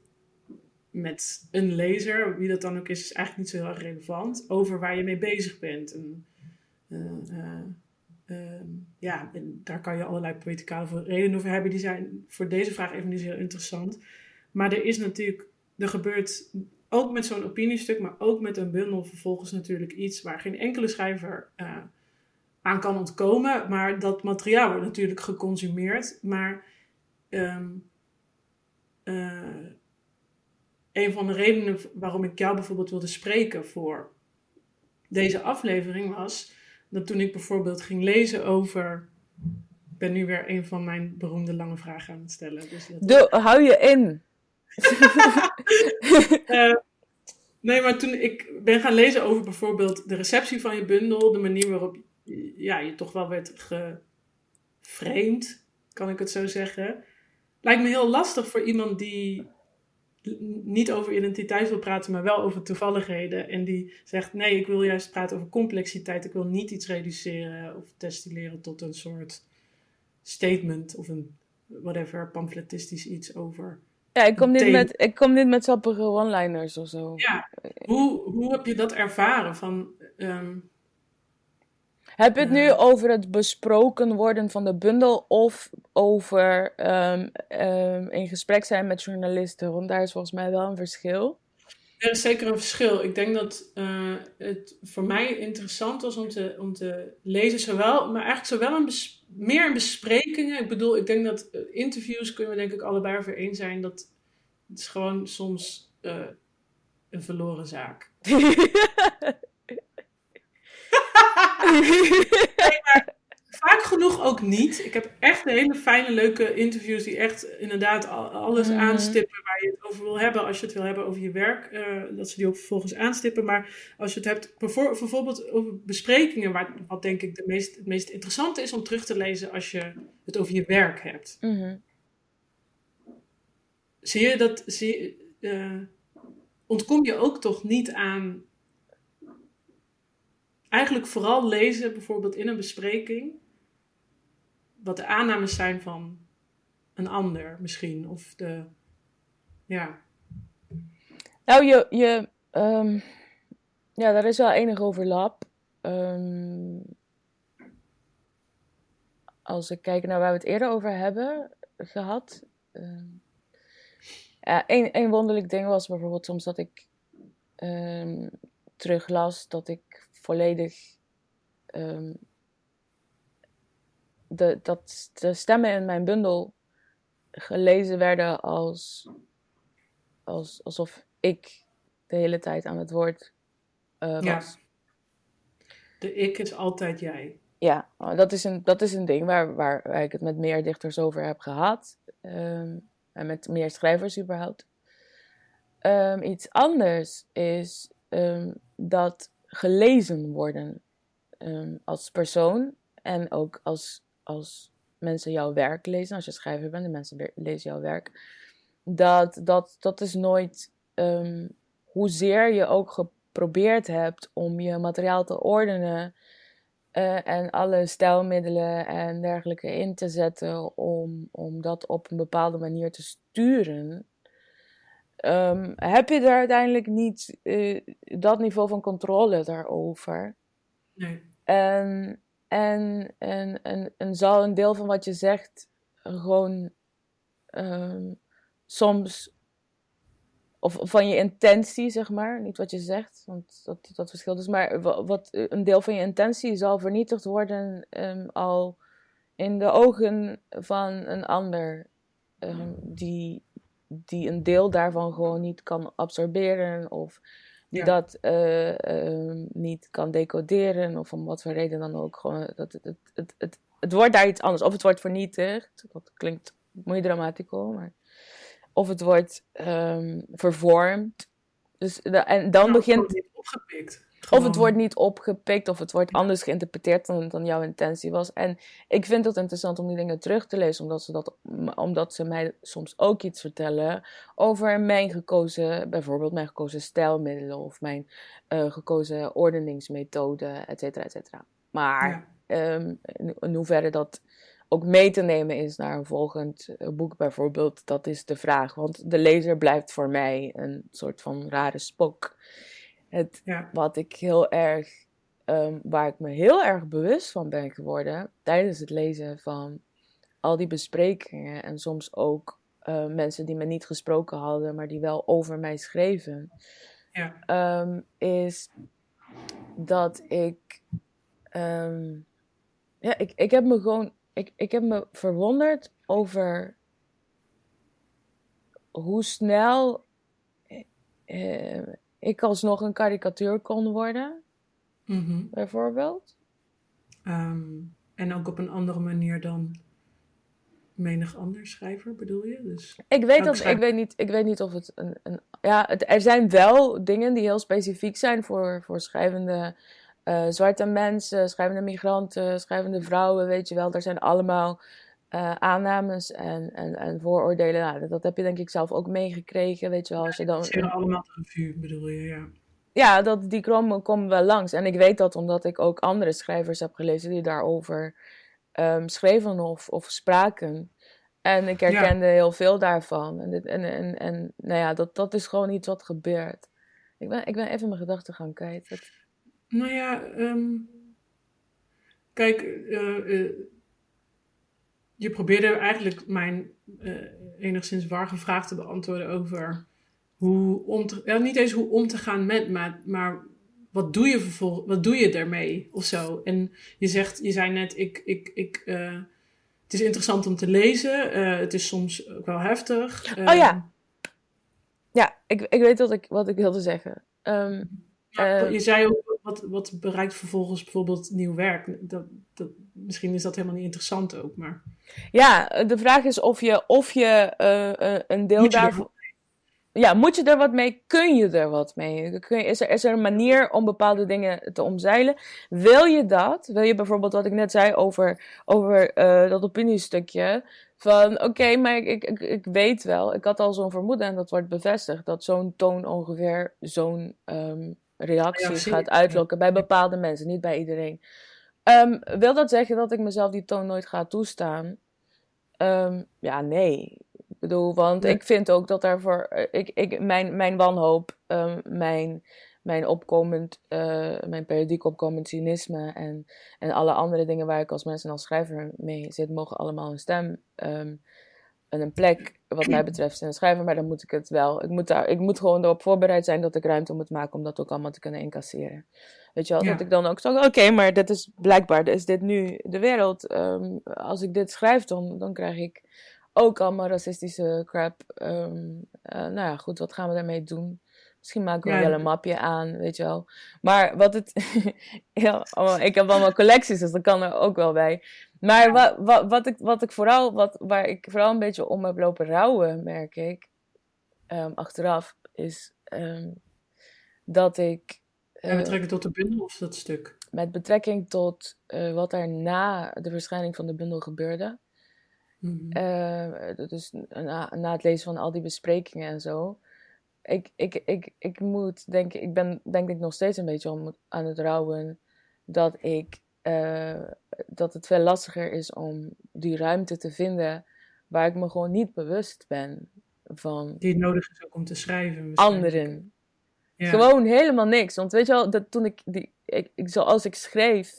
met een lezer, wie dat dan ook is, is eigenlijk niet zo heel erg relevant, over waar je mee bezig bent. En, uh, uh, ja, en daar kan je allerlei poëticale redenen over hebben. Die zijn voor deze vraag even niet heel interessant. Maar er is natuurlijk, er gebeurt ook met zo'n opiniestuk, maar ook met een bundel vervolgens natuurlijk iets waar geen enkele schrijver uh, aan kan ontkomen. Maar dat materiaal wordt natuurlijk geconsumeerd. Maar uh, een van de redenen waarom ik jou bijvoorbeeld wilde spreken voor deze aflevering was dat toen ik bijvoorbeeld ging lezen over. Ik ben nu weer een van mijn beroemde lange vragen aan het stellen. Dus De, hou je in. uh, <laughs> nee, maar toen ik ben gaan lezen over bijvoorbeeld de receptie van je bundel, de manier waarop ja, je toch wel werd geframed, kan ik het zo zeggen. Lijkt me heel lastig voor iemand die niet over identiteit wil praten, maar wel over toevalligheden. En die zegt: nee, ik wil juist praten over complexiteit. Ik wil niet iets reduceren of destilleren tot een soort statement of een whatever, pamfletistisch iets over ja, ik kom, niet met, ik kom niet met sappige one-liners of zo. Ja, hoe, hoe heb je dat ervaren? Van, ehm, heb je het nu over het besproken worden van de bundel of over um, in gesprek zijn met journalisten? Want daar is volgens mij wel een verschil. Er is zeker een verschil. Ik denk dat uh, het voor mij interessant was om te, om te lezen, zowel, maar eigenlijk zowel een meer in besprekingen. Ik bedoel, ik denk dat uh, interviews kunnen we denk ik allebei over eens zijn dat het is gewoon soms uh, een verloren zaak. <laughs> <laughs> vaak genoeg ook niet. Ik heb echt hele fijne, leuke interviews die echt inderdaad alles mhm. aanstippen waar je het over wil hebben. Als je het wil hebben over je werk, uh, dat ze die ook vervolgens aanstippen. Maar als je het hebt bijvoorbeeld over besprekingen, waar, wat denk ik de meest, het meest interessante is om terug te lezen als je het over je werk hebt. Mhm. Zie je dat? Zie, uh, ontkom je ook toch niet aan. Eigenlijk vooral lezen, bijvoorbeeld in een bespreking, wat de aannames zijn van een ander misschien. Of de. Ja. Nou, je. je ehm, ja, daar is wel enig overlap. Ehm, als ik kijk naar waar we het eerder over hebben gehad. Ja, een, wonderlijk ding was bijvoorbeeld soms dat ik um, teruglas dat ik volledig. de, dat de stemmen in mijn bundel gelezen werden als, als, alsof ik de hele tijd aan het woord uh, was. Ja. De ik is altijd jij. Ja, dat is een, dat is een ding waar, waar, waar ik het met meer dichters over heb gehad. Ehm, en met meer schrijvers überhaupt. Um, iets anders is um, dat gelezen worden als persoon en ook als, als mensen jouw werk lezen, als je schrijver bent en mensen lezen jouw werk, dat, dat, dat is nooit um, hoezeer je ook geprobeerd hebt om je materiaal te ordenen uh, en alle stijlmiddelen en dergelijke in te zetten om, om dat op een bepaalde manier te sturen. Um, heb je daar uiteindelijk niet uh, dat niveau van controle daarover? Nee. En en, en, en, en zal een deel van wat je zegt gewoon um, soms, of van je intentie, zeg maar, niet wat je zegt, want dat, dat verschilt dus, maar wat, een deel van je intentie zal vernietigd worden um, al in de ogen van een ander, um, die, die een deel daarvan gewoon niet kan absorberen of die dat uh, uh, niet kan decoderen of om wat voor reden dan ook. Gewoon, dat, het, het, het, het, het wordt daar iets anders. Of het wordt vernietigd, dat klinkt mooi dramatico, maar of het wordt um, vervormd. Dus, en dan begint. Opgepikt. Of het wordt niet opgepikt, of het wordt anders geïnterpreteerd dan, dan jouw intentie was. En ik vind het interessant om die dingen terug te lezen, omdat ze, dat, omdat ze mij soms ook iets vertellen over mijn gekozen, bijvoorbeeld mijn gekozen stijlmiddelen of mijn uh, gekozen ordeningsmethode, et cetera, et cetera. Maar ja. um, in, in hoeverre dat ook mee te nemen is naar een volgend eh, boek bijvoorbeeld, dat is de vraag. Want de lezer blijft voor mij een soort van rare spok. Het, Wat ik heel erg, um, waar ik me heel erg bewust van ben geworden tijdens het lezen van al die besprekingen en soms ook uh, mensen die me niet gesproken hadden, maar die wel over mij schreven, ja. um, is dat ik, um, ja, ik, ik heb me gewoon, ik, ik heb me verwonderd over hoe snel uh, ik alsnog een karikatuur kon worden, mm bijvoorbeeld. Um, en ook op een andere manier dan menig ander schrijver, bedoel je? Dus ik, weet dat, ik, weet niet, ik weet niet of het een. een ja, het, er zijn wel dingen die heel specifiek zijn voor, voor schrijvende uh, zwarte mensen, schrijvende migranten, schrijvende vrouwen, weet je wel. Er zijn allemaal uh, aannames en, en, en vooroordelen. Nou, dat, heb je denk ik zelf ook meegekregen, weet je wel. Als je dan, allemaal revue, bedoel je, ja. Ja, dat, die komen, komen wel langs. En ik weet dat omdat ik ook andere schrijvers heb gelezen die daarover um, schreven of, of spraken. En ik herkende heel veel daarvan. En, dit, en, en, en nou ja, dat, dat is gewoon iets wat gebeurt. Ik ben, ik ben even mijn gedachten gaan kijken. Nou ja, um, kijk, uh, uh, je probeerde eigenlijk mijn uh, enigszins warge vraag te beantwoorden over hoe om te, ja, niet eens hoe om te gaan met, maar, maar wat doe je vervolgens, wat doe je daarmee of zo? En je zegt, je zei net, ik, ik, ik, uh, het is interessant om te lezen, uh, het is soms ook wel heftig. oh ja, ja, ik, ik weet wat ik, wat ik wilde zeggen. Um, je zei ook, wat, wat bereikt vervolgens bijvoorbeeld nieuw werk? Dat, dat, misschien is dat helemaal niet interessant ook, maar... Ja, de vraag is of je, of je uh, een deel daarvan... Ja, moet je er wat mee? Kun je er wat mee? Kun je, is, er, is er een manier om bepaalde dingen te omzeilen? Wil je dat? Wil je bijvoorbeeld wat ik net zei over, over uh, dat opiniestukje? Van oké, maar ik, ik, ik weet wel, ik had al zo'n vermoeden en dat wordt bevestigd, dat zo'n toon ongeveer zo'n um, reacties gaat uitlokken bij bepaalde mensen, niet bij iedereen. Um, wil dat zeggen dat ik mezelf die toon nooit ga toestaan? Um, ja, nee. Ik bedoel, want ik vind ook dat daarvoor. Eh, ik, ik, mijn, mijn wanhoop, mijn mijn opkomend, uh, mijn periodiek opkomend cynisme en, en alle andere dingen waar ik als mens en als schrijver mee zit, mogen allemaal een stem een plek, wat mij betreft, in een schrijver. Maar dan moet ik het wel, ik moet, daar, ik moet gewoon erop voorbereid zijn dat ik ruimte moet maken om dat ook allemaal te kunnen incasseren. Weet je wel, dat ik dan ook zeg, oké, maar dit is blijkbaar, is dit nu de wereld. Um, als ik dit schrijf, dan, dan krijg ik ook allemaal racistische crap. Um, uh, nou ja, goed, wat gaan we daarmee doen? Misschien maken we wel een mapje aan, weet je wel. Maar wat het. <laughs> ja, ik heb allemaal collecties, dus dat kan er ook wel bij. Maar wat, wat, wat, ik, wat ik vooral, wat, waar ik vooral een beetje om heb lopen rouwen, merk ik, um, achteraf, is um, dat ik. Uh, met betrekking tot de bundel of dat stuk? Met betrekking tot uh, wat er na de verschijning van de bundel gebeurde. Mm -hmm. uh, dus na, na het lezen van al die besprekingen en zo ik, ik, ik, ik moet denk ik ben denk ik nog steeds een beetje om, aan het rouwen dat ik uh, dat het veel lastiger is om die ruimte te vinden waar ik me gewoon niet bewust ben van. Die nodig is ook om te schrijven. Anderen. Ja. Gewoon helemaal niks. Want weet je wel, dat toen ik, die, ik, ik, zoals ik schreef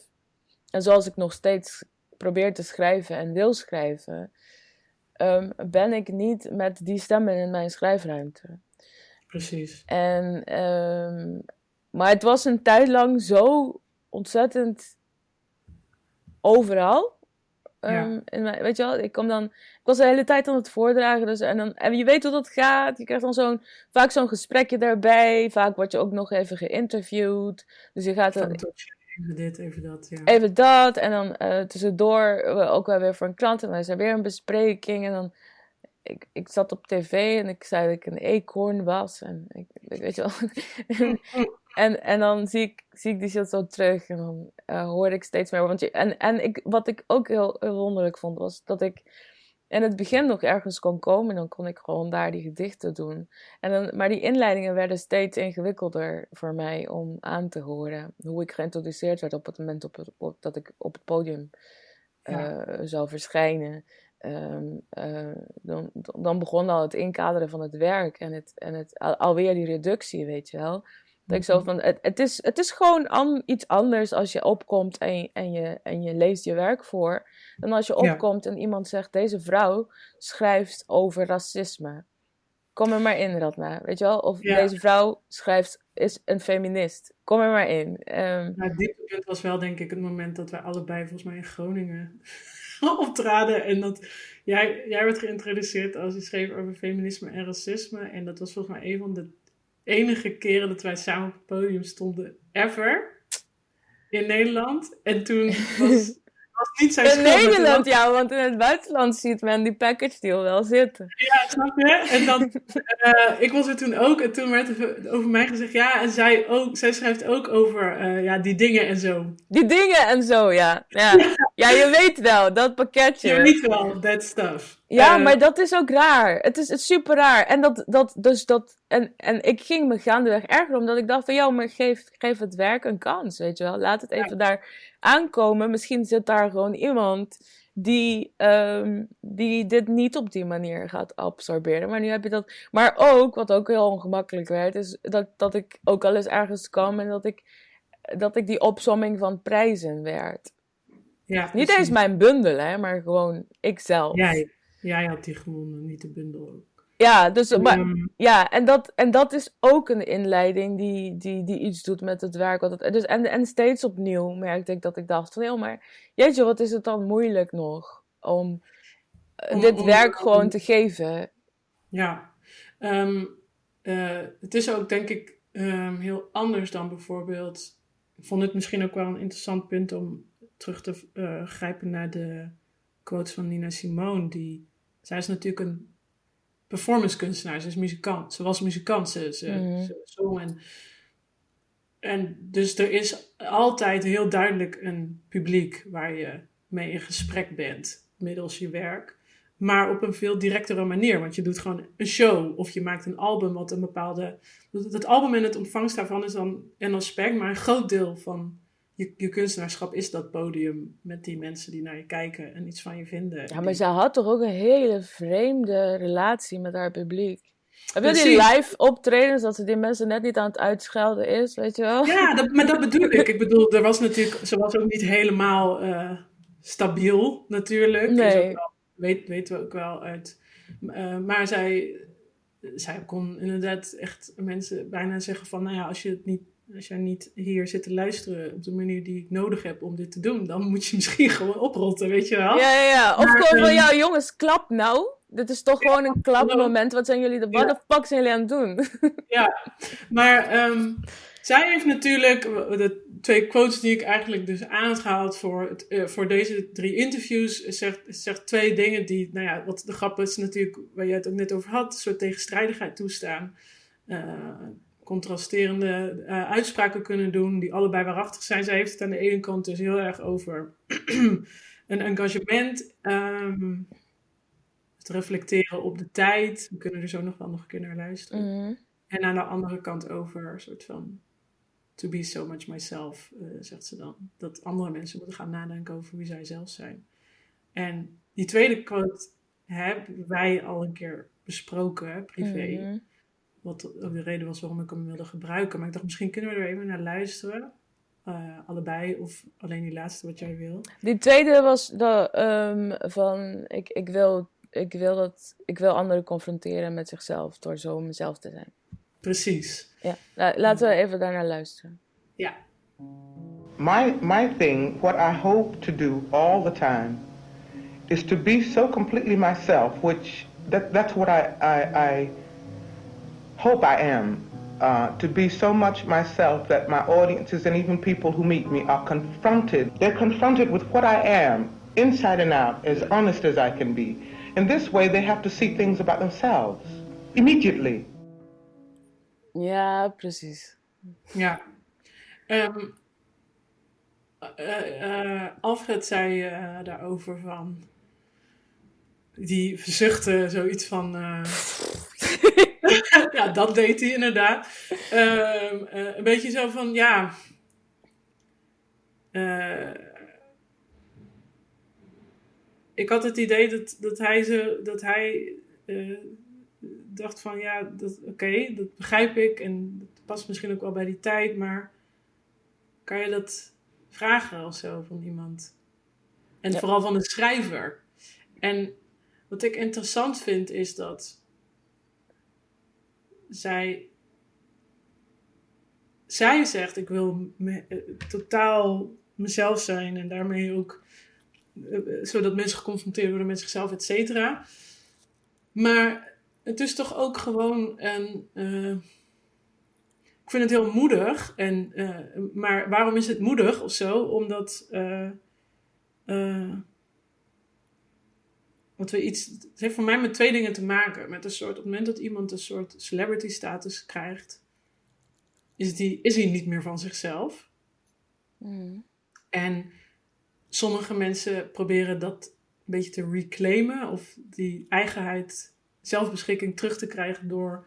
en zoals ik nog steeds probeer te schrijven en wil schrijven, um, ben ik niet met die stemmen in mijn schrijfruimte. Precies. En, um, maar het was een tijd lang zo ontzettend overal. Um, ja. weet je wel, ik kom dan, ik was de hele tijd aan het voordragen, dus en dan, en je weet hoe dat gaat. Je krijgt dan zo'n, vaak zo'n gesprekje daarbij. Vaak word je ook nog even geïnterviewd. Dus je gaat dan. Even dit, even dat, ja. Even dat, en dan uh, tussendoor ook wel weer voor een klant. En dan is er weer een bespreking. En dan ik, ik zat op tv en ik zei dat ik een eekhoorn was. En ik, weet je wel. <laughs> en, en dan zie ik, zie ik die shit zo terug en dan uh, hoor ik steeds meer. Want je, en en ik, wat ik ook heel, heel wonderlijk vond, was dat ik in het begin nog ergens kon komen. En dan kon ik gewoon daar die gedichten doen. En dan, maar die inleidingen werden steeds ingewikkelder voor mij om aan te horen. Hoe ik geïntroduceerd werd op het moment op, op dat ik op het podium uh, zou verschijnen. Um, uh, dan, dan begon al het inkaderen van het werk en, het, en het, al, alweer die reductie, weet je wel. Dat ik zo mhm. van, het, het, is, het is gewoon an, iets anders als je opkomt en, je, en, je, en je leest je werk voor, dan als je opkomt en iemand zegt, deze vrouw schrijft over racisme. Kom er maar in, Radna, weet je wel? Of deze vrouw schrijft, is een feminist. Kom er maar in. Um, nou, dit punt was wel denk ik het moment dat wij allebei volgens mij in Groningen <laughs> optraden. En dat jij, jij werd geïntroduceerd als je schreef over feminisme en racisme. En dat was volgens mij een van de enige keren dat wij samen op het podium stonden ever in Nederland. En toen was <laughs> niet zijn In Nederland, ja, want in het buitenland ziet men die package deal wel zitten. Ja, snap je? En dan, uh, <laughs> ik was er toen ook, en toen werd er over mij gezegd, ja, en zij, ook, zij schrijft ook over uh, ja, die dingen en zo. Die dingen en zo, ja. Ja, <laughs> ja je weet wel, dat pakketje. Je weet wel, that stuff. Ja, uh, maar dat is ook raar. Het is, het is super raar. En, dat, dat, dus dat, en, en ik ging me gaandeweg erger omdat ik dacht van, joh, maar geef, geef het werk een kans, weet je wel. Laat het even ja. daar aankomen. Misschien zit daar gewoon iemand die, um, die dit niet op die manier gaat absorberen. Maar nu heb je dat. Maar ook, wat ook heel ongemakkelijk werd, is dat, dat ik ook al eens ergens kwam en dat ik, dat ik die opsomming van prijzen werd. Ja, niet eens mijn bundel, hè, maar gewoon ikzelf. Jij, jij had die gewonnen, niet de bundel. Ja, dus, maar, ehm, ja en, dat, en dat is ook een inleiding die, die, die iets doet met het werk. Wat het, dus, en, en steeds opnieuw merkte ik dat ik dacht van, heel maar jeetje, wat is het dan moeilijk nog om, uh, dit werk gewoon te geven. Ja, um, uh, het is ook denk ik um, heel anders dan bijvoorbeeld, ik vond het misschien ook wel een interessant punt om terug te uh, grijpen naar de quotes van Nina Simone. Die, zij is natuurlijk een performance kunstenaar. Ze is muzikant. Ze was muzikant. Ze, ze, mm. ze zong en... En dus er is altijd heel duidelijk een publiek waar je mee in gesprek bent middels je werk. maar op een veel directere manier. Want je doet gewoon een show of je maakt een album wat een bepaalde. Het album en het ontvangst daarvan is dan een aspect, maar een groot deel van je, je kunstenaarschap is dat podium met die mensen die naar je kijken en iets van je vinden. Ja, maar ze had toch ook een hele vreemde relatie met haar publiek. Heb je die live optredens, dat ze die mensen net niet aan het uitschelden is, weet je wel? Ja, dat, maar dat bedoel ik. Ik bedoel, er was natuurlijk, ze was ook niet helemaal uh, stabiel, natuurlijk. Nee. Wel, weet, weten we ook wel uit. Uh, maar zij, zij kon inderdaad echt mensen bijna zeggen van, nou ja, als je het niet als jij niet hier zit te luisteren op de manier die ik nodig heb om dit te doen, dan moet je <laughs> misschien gewoon oprotten, weet je wel? Ja, ja, ja. Of gewoon van, ehm, ja, jongens, klap nou. Dit is toch gewoon een klapmoment. Wat zijn jullie, de, wat de fuck zijn jullie aan het doen? <laughs> Ja, maar um, zij heeft natuurlijk, de twee quotes die ik eigenlijk dus aangehaald voor, het, uh, voor deze drie interviews, zegt, zegt twee dingen die, nou ja, wat de grap is natuurlijk, waar jij het ook net over had, een soort tegenstrijdigheid toestaan. Uh, contrasterende uh, uitspraken kunnen doen, die allebei waarachtig zijn. Zij heeft het aan de ene kant dus heel erg over <clears throat> een engagement, um, het reflecteren op de tijd. We kunnen er zo nog wel nog een keer naar luisteren. Mhm. En aan de andere kant over een soort van to be so much myself, uh, zegt ze dan. Dat andere mensen moeten gaan nadenken over wie zij zelf zijn. En die tweede quote hebben wij al een keer besproken, privé. Mhm. Wat ook de reden was waarom ik hem wilde gebruiken. Maar ik dacht, misschien kunnen we er even naar luisteren. Uh, allebei, of alleen die laatste wat jij wil. Die tweede was de, um, van, ik, ik, wil, ik, wil dat, ik wil anderen confronteren met zichzelf door zo mezelf te zijn. Precies. Ja, laten we even daarnaar luisteren. Ja. My, my thing, what I hope to do all the time, is to be so completely myself, which that, that's what I, I, I hope I am uh, to be so much myself that my audiences and even people who meet me are confronted. They're confronted with what I am, inside and out, as honest as I can be. In this way, they have to see things about themselves immediately. Ja, precies. Ja. Um, uh, uh, Alfred zei uh, daarover van. Die verzuchtte zoiets van. <laughs> ja, dat deed hij inderdaad. Uh, uh, een beetje zo van, ja. Uh, ik had het idee dat, dat hij, ze, dat hij dacht van, ja, oké, okay, dat begrijp ik. En dat past misschien ook wel bij die tijd, maar kan je dat vragen of zo van iemand? En ja. vooral van een schrijver. En wat ik interessant vind is dat zij, zij zegt: Ik wil me, uh, totaal mezelf zijn en daarmee ook uh, zodat mensen geconfronteerd worden met zichzelf, et cetera. Maar het is toch ook gewoon een. Ik vind het heel moedig. En, maar waarom is het moedig of zo? Omdat wat we iets, het heeft voor mij met twee dingen te maken. Met een soort, op het moment dat iemand een soort celebrity status krijgt, is, die, is hij niet meer van zichzelf. Mm. En sommige mensen proberen dat een beetje te reclaimen of die eigenheid, zelfbeschikking terug te krijgen door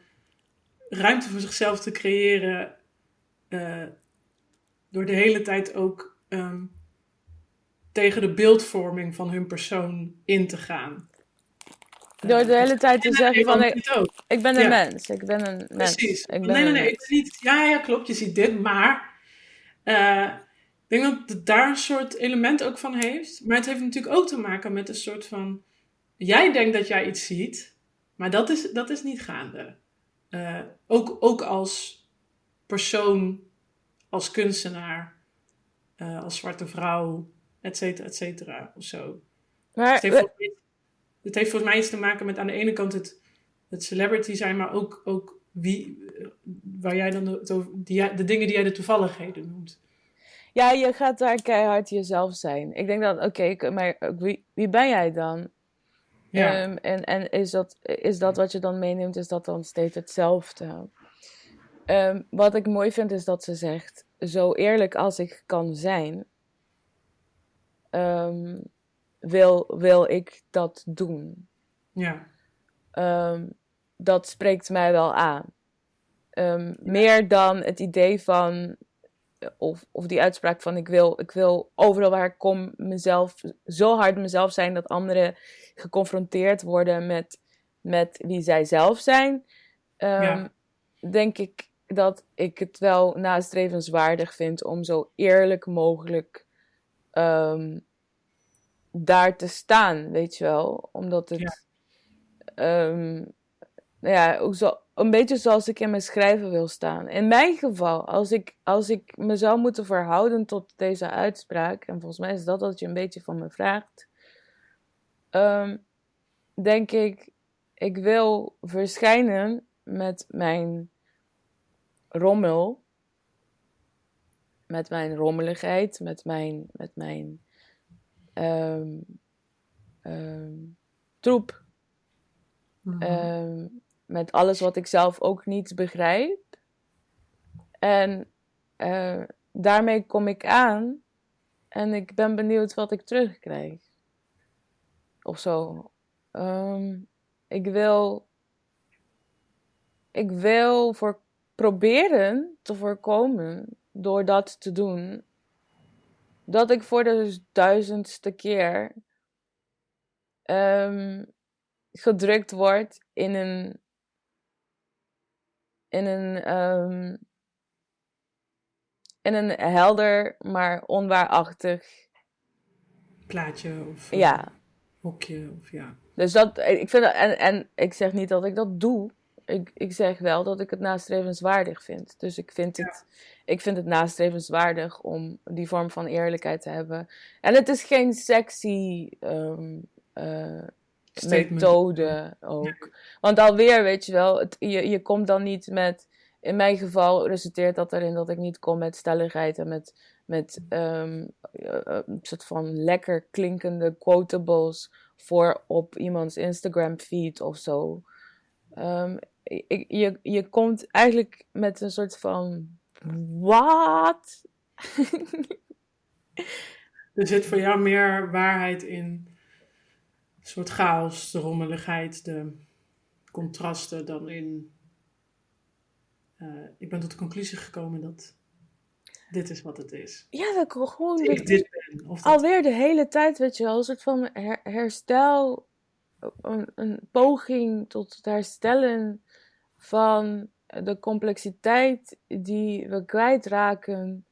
ruimte voor zichzelf te creëren. Uh, door de hele tijd ook um, tegen de beeldvorming van hun persoon in te gaan. Door de hele tijd te zeggen van, ik, ik ben een ja. mens, ik ben een mens. Precies. Ik ben nee, nee, nee, ik zie ja, ja, klopt, je ziet dit, maar uh, ik denk dat het daar een soort element ook van heeft. Maar het heeft natuurlijk ook te maken met een soort van, jij denkt dat jij iets ziet, maar dat is, dat is niet gaande. Uh, ook, ook als persoon, als kunstenaar, uh, als zwarte vrouw, et cetera, et cetera, of zo. Maar, het, heeft het heeft volgens mij iets te maken met aan de ene kant het, het celebrity zijn, maar ook, ook wie, waar jij dan de, die, de dingen die jij de toevalligheden noemt. Ja, je gaat daar keihard jezelf zijn. Ik denk dat, oké, okay, maar wie, wie ben jij dan? Ja. Um, en en is, dat, is dat wat je dan meeneemt, is dat dan steeds hetzelfde? Um, wat ik mooi vind is dat ze zegt, zo eerlijk als ik kan zijn, um, wil, wil ik dat doen. Ja. Ehm, dat spreekt mij wel aan. Ehm, meer dan het idee van, of, of die uitspraak van ik wil, ik wil overal waar ik kom mezelf, zo hard mezelf zijn dat anderen geconfronteerd worden met, met wie zij zelf zijn. Ehm, denk ik dat ik het wel nastrevenswaardig vind om zo eerlijk mogelijk ehm, daar te staan, weet je wel. Omdat het, ja, um, ja ook zo, een beetje zoals ik in mijn schrijven wil staan. In mijn geval, als ik, als ik me zou moeten verhouden tot deze uitspraak, en volgens mij is dat wat je een beetje van me vraagt, denk ik, ik wil verschijnen met mijn rommel, met mijn rommeligheid, met mijn, met mijn um, um, troep, mm -hmm. met alles wat ik zelf ook niet begrijp. En uh, daarmee kom ik aan en ik ben benieuwd wat ik terugkrijg. Of zo. Um, ik wil. Ik wil voor proberen te voorkomen door dat te doen, dat ik voor de duizendste keer um, gedrukt word in een in een um, in een helder maar onwaarachtig plaatje of ja. hokje of ja. Dus dat ik vind en en ik zeg niet dat ik dat doe ik, ik zeg wel dat ik het nastrevenswaardig vind. Dus ik vind, het, ik vind het nastrevenswaardig om die vorm van eerlijkheid te hebben. En het is geen sexy um, uh, methode ook. Want alweer, weet je wel, het, je, je komt dan niet met. In mijn geval resulteert dat erin dat ik niet kom met stelligheid en met, met um, een soort van lekker klinkende quotables voor op iemands Instagram feed of zo. Um, je, je komt eigenlijk met een soort van. Wat? <laughs> er zit voor jou meer waarheid in. Een soort chaos, de rommeligheid, de contrasten dan in. Uh, ik ben tot de conclusie gekomen dat dit is wat het is. Ja, dat ik gewoon. Dat ik dit ben. Of alweer de hele tijd, weet je wel, een soort van her herstel. Een, een, poging tot het herstellen van de complexiteit die we kwijtraken.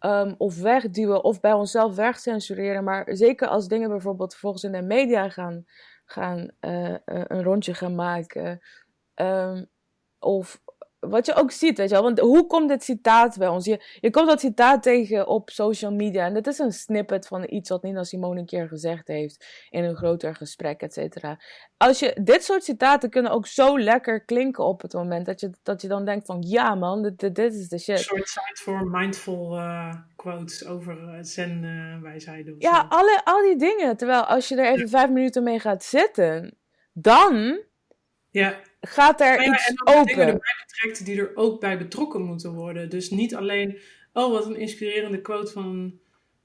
Um, of wegduwen of bij onszelf wegcensureren. Maar zeker als dingen bijvoorbeeld vervolgens in de media gaan, gaan uh, een rondje gaan maken. Um, of wat je ook ziet, weet je wel. Want hoe komt dit citaat bij ons? Je, je komt dat citaat tegen op social media. En dit is een snippet van iets wat Nina Simone een keer gezegd heeft. In een groter gesprek, et cetera. Als je, dit soort citaten kunnen ook zo lekker klinken op het moment. Dat je, dat je dan denkt van, ja man, dit, dit, dit is de shit. Een soort site voor mindful uh, quotes over uh, zen uh, wijsheden. Ja, alle, al die dingen. Terwijl als je er even vijf minuten mee gaat zitten, dan... Ja gaat er ja, iets en open. dingen erbij betrekt die er ook bij betrokken moeten worden. Dus niet alleen, oh wat een inspirerende quote van,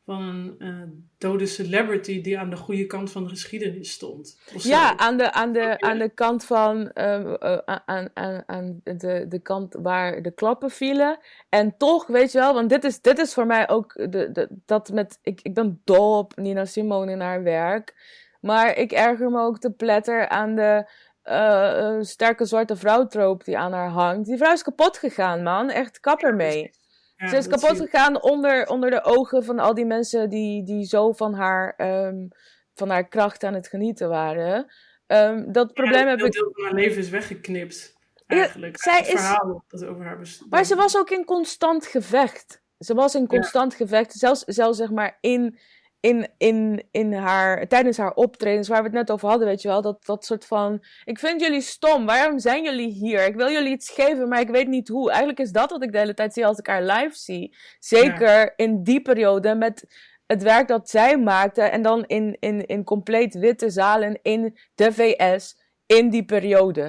van een uh, dode celebrity die aan de goede kant van de geschiedenis stond. Ja, aan de, aan, de, aan de kant van, uh, uh, aan, aan, aan de, de kant waar de klappen vielen. En toch, weet je wel, want dit is, dit is voor mij ook de, de, dat met, ik, ik ben dol op Nina Simone in haar werk. Maar ik erger me ook te pletter aan de uh, sterke zwarte vrouw die aan haar hangt. Die vrouw is kapot gegaan, man. Echt kapper mee. Ze is kapot gegaan onder, onder de ogen van al die mensen die, die zo van haar, um, van haar kracht aan het genieten waren. Um, dat probleem heb ik. deel van haar leven is weggeknipt. Eigenlijk. Ja, zij het verhaal is... dat over haar bestaat. Maar ze was ook in constant gevecht. Ze was in constant gevecht. Zelfs, zelfs zeg maar in in, in, in haar, tijdens haar optredens, waar we het net over hadden, weet je wel, dat, dat soort van, ik vind jullie stom, waarom zijn jullie hier? Ik wil jullie iets geven, maar ik weet niet hoe. Eigenlijk is dat wat ik de hele tijd zie als ik haar live zie. Zeker in die periode met het werk dat zij maakte en dan in, in, in compleet witte zalen in de VS in die periode.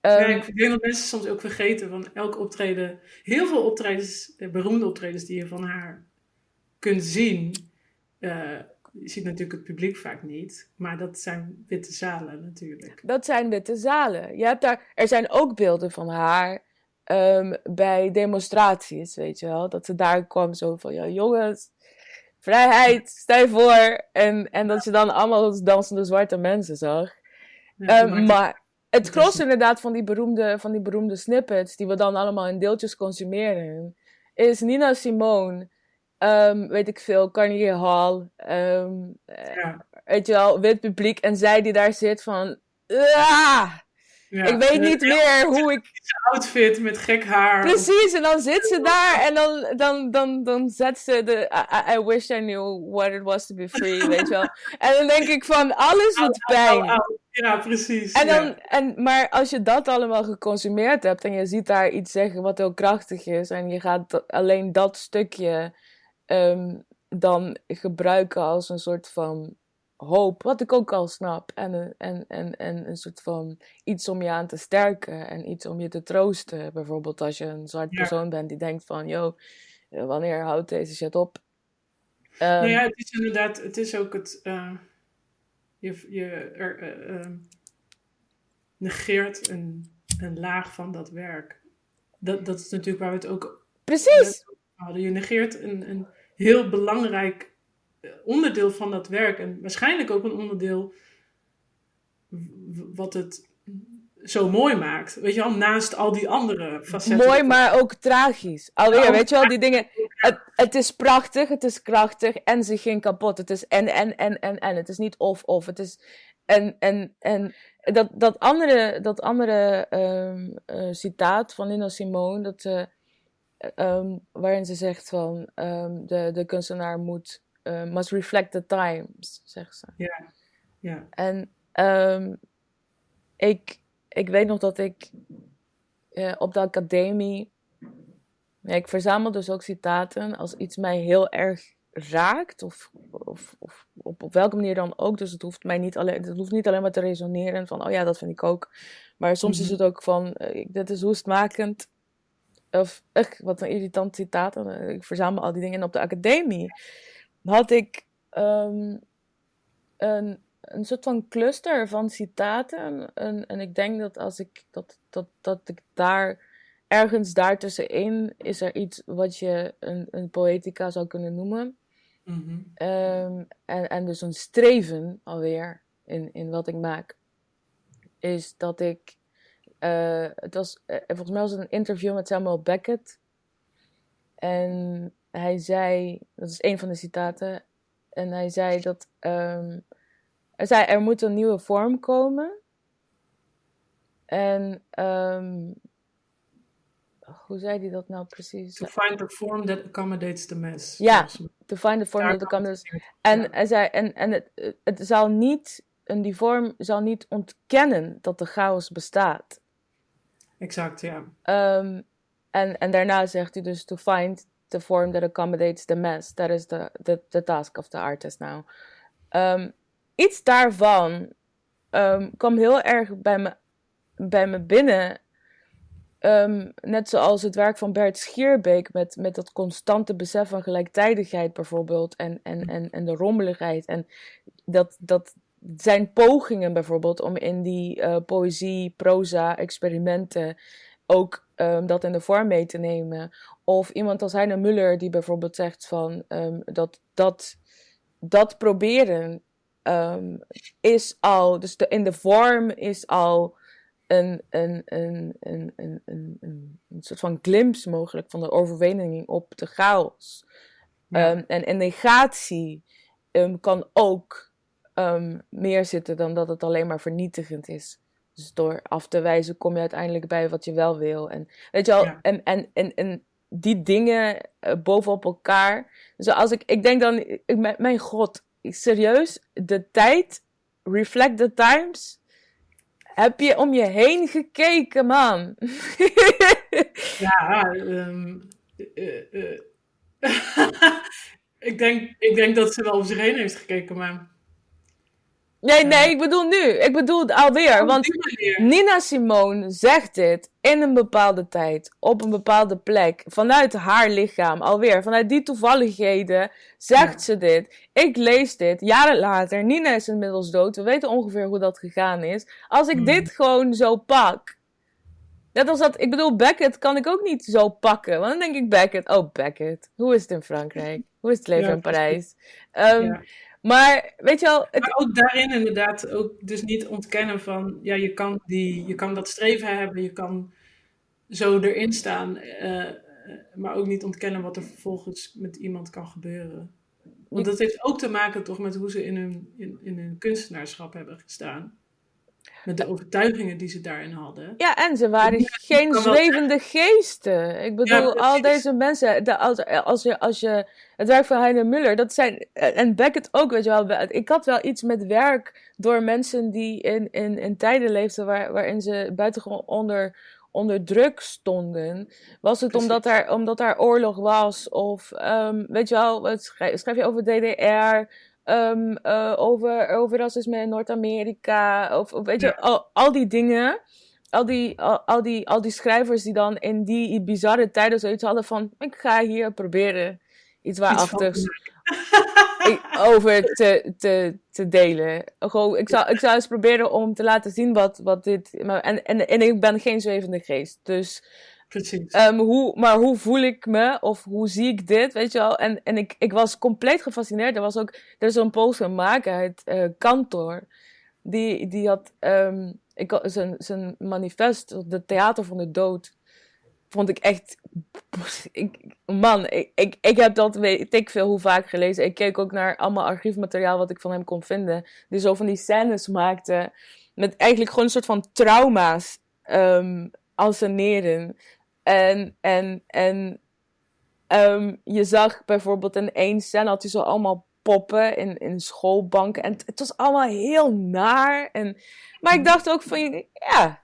Um, ja, ik denk dat mensen soms ook vergeten van elk optreden, heel veel optredens, beroemde optredens die je van haar kunt zien, uh, je ziet natuurlijk het publiek vaak niet, maar dat zijn witte zalen natuurlijk. Dat zijn witte zalen. Je hebt daar, er zijn ook beelden van haar ehm, bij demonstraties, weet je wel. Dat ze daar kwam zo van, ja jongens, vrijheid, stel voor. En, en dat je dan allemaal dansende zwarte mensen zag. Ehm, maar het gros inderdaad van die, beroemde, van die beroemde snippets, die we dan allemaal in deeltjes consumeren, is Nina Simone um, weet ik veel, Carnegie Hall. Um, ja. Weet je wel, wit publiek. En zij die daar zit van... Ja, ik weet niet meer hoe ik... outfit met gek haar. Precies, en dan zit ze daar en dan, dan, dan, dan zet ze de... I, I wish I knew what it was to be free, <laughs> weet je wel. En dan denk ik van, alles doet pijn. Ja, precies. En dan, en, maar als je dat allemaal geconsumeerd hebt en je ziet daar iets zeggen wat heel krachtig is en je gaat alleen dat stukje um, dan gebruiken als een soort van hoop, wat ik ook al snap. En, en, en, en een soort van iets om je aan te sterken en iets om je te troosten. Bijvoorbeeld als je een zwart persoon bent die denkt van, yo, wanneer houdt deze shit op? Um, nou ja, het is inderdaad, het is ook het, uh, je, je er, uh, negeert een, een laag van dat werk. Dat, dat is natuurlijk waar we het ook Precies. hadden. Je negeert een, een heel belangrijk eh, onderdeel van dat werk. En waarschijnlijk ook een onderdeel wat het zo mooi maakt. Weet je wel, naast al die andere facetten. Mooi, maar ook tragisch. Alweer, weet je wel, die dingen. Het, het, is prachtig, het is krachtig en ze ging kapot. Het is en, en, en, en, en. Het is niet of, of. Het is. En, en, en dat, dat andere, dat andere um, uh, citaat van Nina Simone, dat. Uh, um, waarin ze zegt van um, de, de kunstenaar moet uh, must reflect the times, zegt ze. Ja. ja. En ik, ik weet nog dat ik uh, op de academie. Ja, ik verzamel dus ook citaten als iets mij heel erg raakt, of, of, of op, op welke manier dan ook. Dus het hoeft, mij niet alleen, het hoeft niet alleen maar te resoneren van, oh ja, dat vind ik ook. Maar soms is mhm. het ook van, uh, dit is hoestmakend. Of, ugh, wat een irritant citaat. Ik verzamel al die dingen op de academie. Had ik um, een, een soort van cluster van citaten. En, en ik denk dat als ik dat, dat, dat ik daar ergens daartussenin is er iets wat je een, een poëtica zou kunnen noemen. Mm -hmm. um, en, en dus een streven alweer in, in wat ik maak. Is dat ik uh, het was, uh, volgens mij was het een interview met Samuel Beckett. En hij zei, dat is een van de citaten. En hij zei dat um, hij zei, er moet een nieuwe vorm komen. En um, hoe zei hij dat nou precies? To find a form that accommodates the mass. Ja, to find a form that accommodates. En ja. hij zei, en, en het, het zal niet, en die vorm zal niet ontkennen dat de chaos bestaat. Exact, ja. Um, en, en daarna zegt hij dus to find the form that accommodates the mass. That is the, the, the task of the artist now. Um, iets daarvan um, kwam heel erg bij me, bij me binnen. Net zoals het werk van Bert Schierbeek met, met dat constante besef van gelijktijdigheid bijvoorbeeld. En, en, en, en de rommeligheid. En dat, dat, zijn pogingen bijvoorbeeld om in die uh, poëzie, proza, experimenten ook um, dat in de vorm mee te nemen. Of iemand als Heine Muller die bijvoorbeeld zegt van um, dat, dat dat proberen um, is al, dus de, in de vorm is al een, een, een, een, een, een, een, een soort van glimpse mogelijk van de overwinning op de chaos. Ja. en, en negatie kan ook um, meer zitten dan dat het alleen maar vernietigend is. Dus door af te wijzen kom je uiteindelijk bij wat je wel wil. En weet je wel, en, en, en, en die dingen uh, bovenop elkaar. Dus als ik, ik denk dan, ik, mijn god, serieus, de tijd, reflect the times. Heb je om je heen gekeken, man? <laughs> ja, um, uh, uh. ik, denk, ik denk dat ze wel om zich heen heeft gekeken, maar Nee, nee, ik bedoel nu. Ik bedoel alweer. Op want. Nina Simone zegt dit in een bepaalde tijd, op een bepaalde plek, vanuit haar lichaam, alweer, vanuit die toevalligheden, zegt Ja. ze dit. Ik lees dit, jaren later, Nina is inmiddels dood, we weten ongeveer hoe dat gegaan is. Als ik Mm. dit gewoon zo pak, net als dat, ik bedoel, Beckett kan ik ook niet zo pakken, want dan denk ik Beckett, oh Beckett, hoe is het in Frankrijk? Hoe is het leven Ja, in Parijs? Ehm, Ja. Maar, weet je wel, het, Maar ook daarin inderdaad ook dus niet ontkennen van, ja, je kan, die, je kan dat streven hebben, je kan zo erin staan, eh, eh, maar ook niet ontkennen wat er vervolgens met iemand kan gebeuren. Want dat heeft ook te maken toch met hoe ze in hun, in, in hun kunstenaarschap hebben gestaan. Met de overtuigingen die ze daarin hadden. Ja, en ze waren Ja, geen zwevende geesten. Ik bedoel, Ja, al deze mensen, de, als, als, je, als je het werk van Heine Muller, dat zijn, en Beckett ook, weet je wel. Ik had wel iets met werk door mensen die in, in, in tijden leefden waar, waarin ze buitengewoon onder, onder druk stonden. Was het Precies. omdat daar, omdat daar oorlog was? Of, ehm, weet je wel, schrijf je over DDR? Ehm, eh, over, over racisme in Noord-Amerika? Of, of weet je, Ja. al, al die dingen al die, al, al die, al die schrijvers die dan in die bizarre tijden zoiets hadden van... Ik ga hier proberen iets waarachtigs <laughs> over te, te, te delen. Gewoon, ik, zou, ik zou eens proberen om te laten zien wat, wat dit... maar- En, en, en ik ben geen zwevende geest. Dus, Precies. ehm, hoe, maar hoe voel ik me? Of hoe zie ik dit? Weet je wel? En, en ik, ik was compleet gefascineerd. Er was ook... Er is een Poolse maker uit eh Kantor. Die, die had... ehm, ik, zijn, zijn manifest, de Theater van de Dood... Vond ik echt... <laughs> Ik, man, ik, ik, ik heb dat weet ik veel hoe vaak gelezen. Ik keek ook naar allemaal archiefmateriaal wat ik van hem kon vinden. Die zo van die scènes maakte. Met eigenlijk gewoon een soort van trauma's ehm anseneren. En, en, en ehm, je zag bijvoorbeeld in één scène had hij zo allemaal poppen in, in schoolbanken. En het, het was allemaal heel naar. En, maar ik dacht ook van, ja,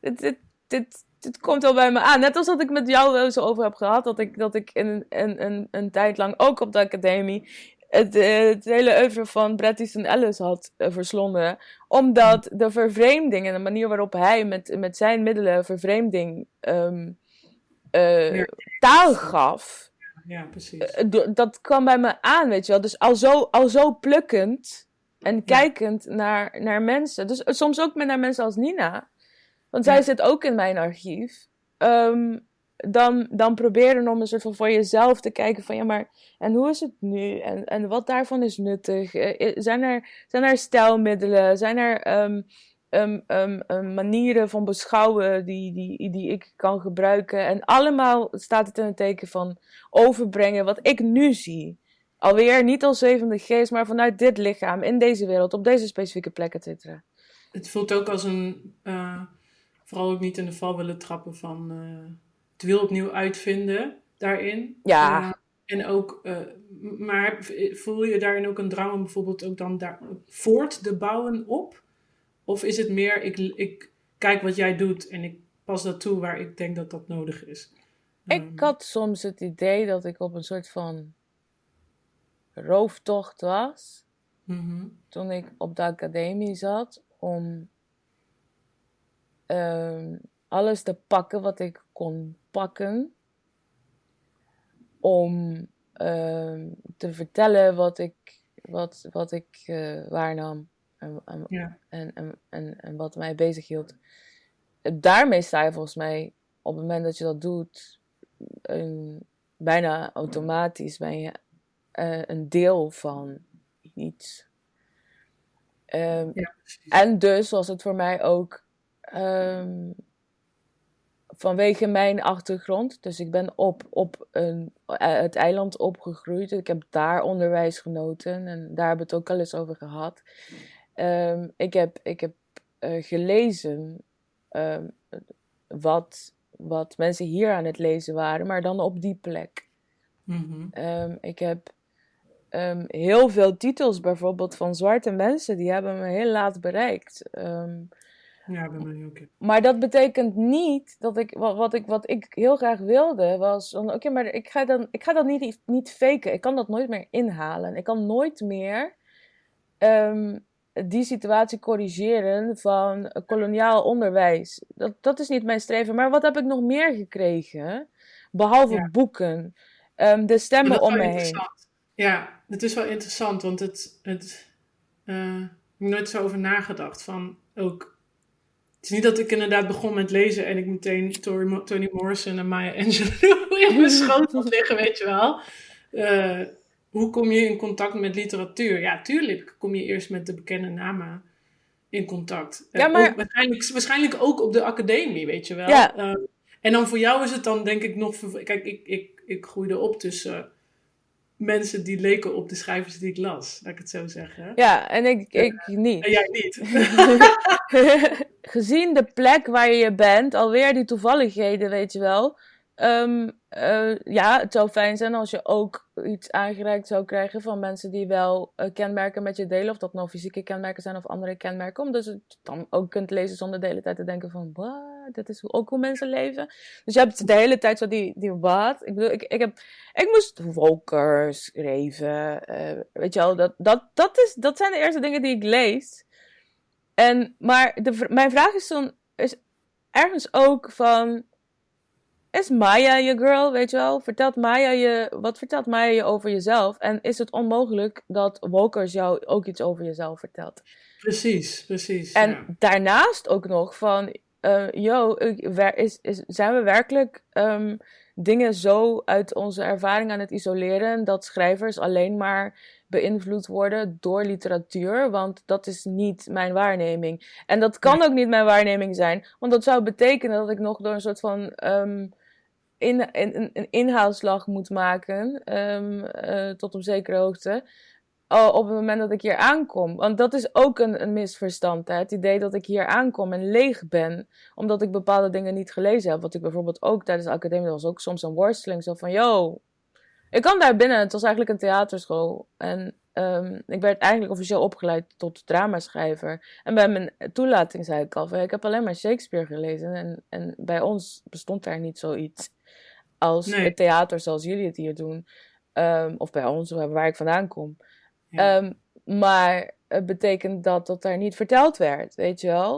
dit, dit, dit, dit komt wel bij me aan. Net als dat ik met jou wel eens over heb gehad. Dat ik, dat ik in, een een, een tijd lang, ook op de academie, het, het hele oeuvre van Bret Easton Ellis had eh, verslonden. Omdat de vervreemding en de manier waarop hij met, met zijn middelen vervreemding ehm, eh, Ja. taal gaf. ja, precies. Eh, dat kwam bij me aan, weet je wel. Dus al zo, al zo plukkend en kijkend naar, naar mensen. Dus eh, soms ook met naar mensen als Nina. Want zij zit ook in mijn archief. Ehm, dan, dan proberen om een soort van voor jezelf te kijken van ja, maar en hoe is het nu? En, en wat daarvan is nuttig? Zijn, er, zijn er stijlmiddelen? Zijn er ehm, ehm, ehm, ehm, manieren van beschouwen die, die, die ik kan gebruiken? En allemaal staat het in het teken van overbrengen wat ik nu zie. Alweer niet als zevende geest, maar vanuit dit lichaam, in deze wereld, op deze specifieke plek, et cetera. Het voelt ook als een, eh, vooral ook niet in de val willen trappen van eh, het wiel opnieuw uitvinden daarin. Ja. Eh, en ook, maar voel je daarin ook een drang om bijvoorbeeld ook dan daar voort te bouwen op? Of is het meer, ik, ik kijk wat jij doet en ik pas dat toe waar ik denk dat dat nodig is? Ik Ehm, had soms het idee dat ik op een soort van rooftocht was. mhm. toen ik op de academie zat om ehm, alles te pakken wat ik kon pakken. Om ehm, te vertellen wat ik, wat, wat ik eh, waarnam en, en, Ja. en, en, wat mij bezighield. Daarmee sta je volgens mij, op het moment dat je dat doet, een, bijna automatisch ben je eh, een deel van iets. Ehm, Ja, en dus was het voor mij ook ehm, vanwege mijn achtergrond. Dus ik ben op, op een, eh, het eiland opgegroeid. Ik heb daar onderwijs genoten en daar hebben we het ook al eens over gehad. Ehm, ik heb, ik heb eh, gelezen ehm, wat, wat mensen hier aan het lezen waren, maar dan op die plek. Mhm. Ehm, ik heb heel veel titels bijvoorbeeld van zwarte mensen, die hebben me heel laat bereikt. Ja, bij mij ook. maar dat betekent niet dat ik, wat, wat ik, wat ik heel graag wilde, was oké, maar ik ga dan, ik ga dat niet, niet faken. Ik kan dat nooit meer inhalen. Ik kan nooit meer die situatie corrigeren van koloniaal onderwijs. Dat, dat is niet mijn streven. Maar wat heb ik nog meer gekregen? Behalve boeken. Um, de stemmen om me heen. Ja, het is wel interessant, want het, het, uh, ik heb nooit zo over nagedacht. Van ook, het is niet dat ik inderdaad begon met lezen en ik meteen Toni Morrison en Maya Angelou <laughs> in mijn schoot had liggen, weet je wel. Uh, hoe kom je in contact met literatuur? Ja, tuurlijk kom je eerst met de bekende namen in contact. Ja, maar... waarschijnlijk, waarschijnlijk ook op de academie, weet je wel. Ja. Uh, en dan voor jou is het dan denk ik nog... Kijk, ik, ik, ik groeide op tussen mensen die leken op de schrijvers die ik las. Laat ik het zo zeggen. Ja, en ik, ik niet. En jij niet. <laughs> Gezien de plek waar je bent, alweer die toevalligheden, weet je wel... Um, uh, ja, het zou fijn zijn als je ook iets aangereikt zou krijgen van mensen die wel uh, kenmerken met je delen. Of dat nou fysieke kenmerken zijn of andere kenmerken. Omdat je dan ook kunt lezen zonder de hele tijd te denken van, wat, dit is ook hoe mensen leven. Dus je hebt de hele tijd zo die, die wat. Ik bedoel, ik, ik, heb, ik moest Wolkers schrijven. Uh, weet je wel, dat, dat, dat, is, dat zijn de eerste dingen die ik lees. En, maar de, mijn vraag is dan, is ergens ook van is Maya je girl, weet je wel? Vertelt Maya je, wat vertelt Maya je over jezelf? En is het onmogelijk dat Walkers jou ook iets over jezelf vertelt? Precies, precies. En daarnaast ook nog van, uh, yo, is, is, zijn we werkelijk um, dingen zo uit onze ervaring aan het isoleren dat schrijvers alleen maar beïnvloed worden door literatuur, want dat is niet mijn waarneming. En dat kan ook niet mijn waarneming zijn, want dat zou betekenen dat ik nog door een soort van um, in, een, een inhaalslag moet maken, um, uh, tot op zekere hoogte, op het moment dat ik hier aankom. Want dat is ook een, een misverstand. Hè? Het idee dat ik hier aankom en leeg ben, omdat ik bepaalde dingen niet gelezen heb. Wat ik bijvoorbeeld ook tijdens de academie was ook soms een worsteling. Zo van, yo, ik kan daar binnen. Het was eigenlijk een theaterschool. En um, ik werd eigenlijk officieel opgeleid tot dramaschrijver. En bij mijn toelating zei ik al ik heb alleen maar Shakespeare gelezen. En, en bij ons bestond daar niet zoiets als het theater zoals jullie het hier doen. Um, of bij ons, waar ik vandaan kom. Um, maar het betekent dat dat daar niet verteld werd, weet je wel.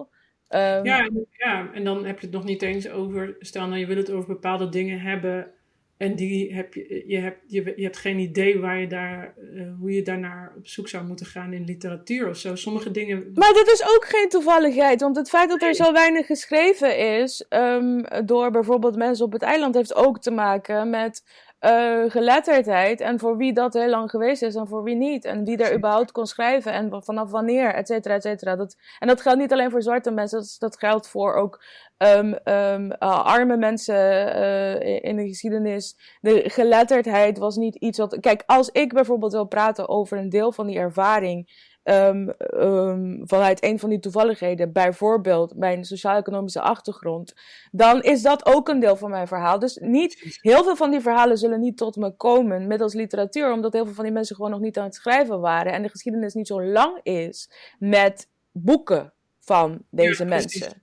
Um, ja, ja, en dan heb je het nog niet eens over, stel nou je wil het over bepaalde dingen hebben en die heb je, je, hebt, je, je hebt geen idee waar je daar, uh, hoe je daarnaar op zoek zou moeten gaan in literatuur of zo. Sommige dingen. Maar dat is ook geen toevalligheid, want het feit dat er zo weinig geschreven is um, door bijvoorbeeld mensen op het eiland heeft ook te maken met uh, geletterdheid en voor wie dat heel lang geweest is en voor wie niet. En wie er überhaupt kon schrijven en vanaf wanneer, et cetera, et cetera. Dat, en dat geldt niet alleen voor zwarte mensen, dat, dat geldt voor ook um, um, uh, arme mensen uh, in de geschiedenis. De geletterdheid was niet iets wat. Kijk, als ik bijvoorbeeld wil praten over een deel van die ervaring. Um, um, vanuit een van die toevalligheden, bijvoorbeeld mijn sociaal-economische achtergrond, dan is dat ook een deel van mijn verhaal. Dus niet, heel veel van die verhalen zullen niet tot me komen middels literatuur, omdat heel veel van die mensen gewoon nog niet aan het schrijven waren en de geschiedenis niet zo lang is met boeken van deze mensen.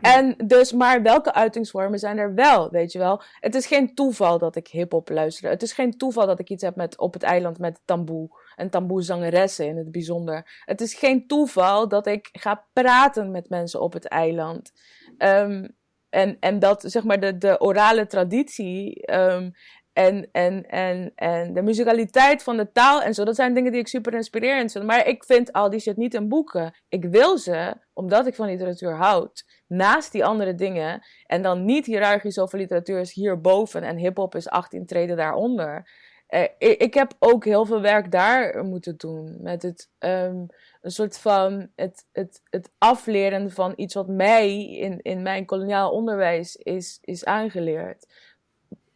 En dus, maar welke uitingsvormen zijn er wel, weet je wel? Het is geen toeval dat ik hip-hop luister. Het is geen toeval dat ik iets heb met op het eiland met tamboe en tamboe-zangeressen in het bijzonder. Het is geen toeval dat ik ga praten met mensen op het eiland. Um, en, en dat, zeg maar, de, de orale traditie um, en, en, en, en de musicaliteit van de taal en zo, dat zijn dingen die ik super inspirerend vind. Maar ik vind al die shit niet in boeken. Ik wil ze, omdat ik van literatuur houd, naast die andere dingen. En dan niet hiërarchisch over literatuur is hierboven en hip-hop is 18 treden daaronder. Eh, ik, heb ook heel veel werk daar moeten doen. Met het, um, een soort van het, het, het afleren van iets wat mij in, in mijn koloniaal onderwijs is, is aangeleerd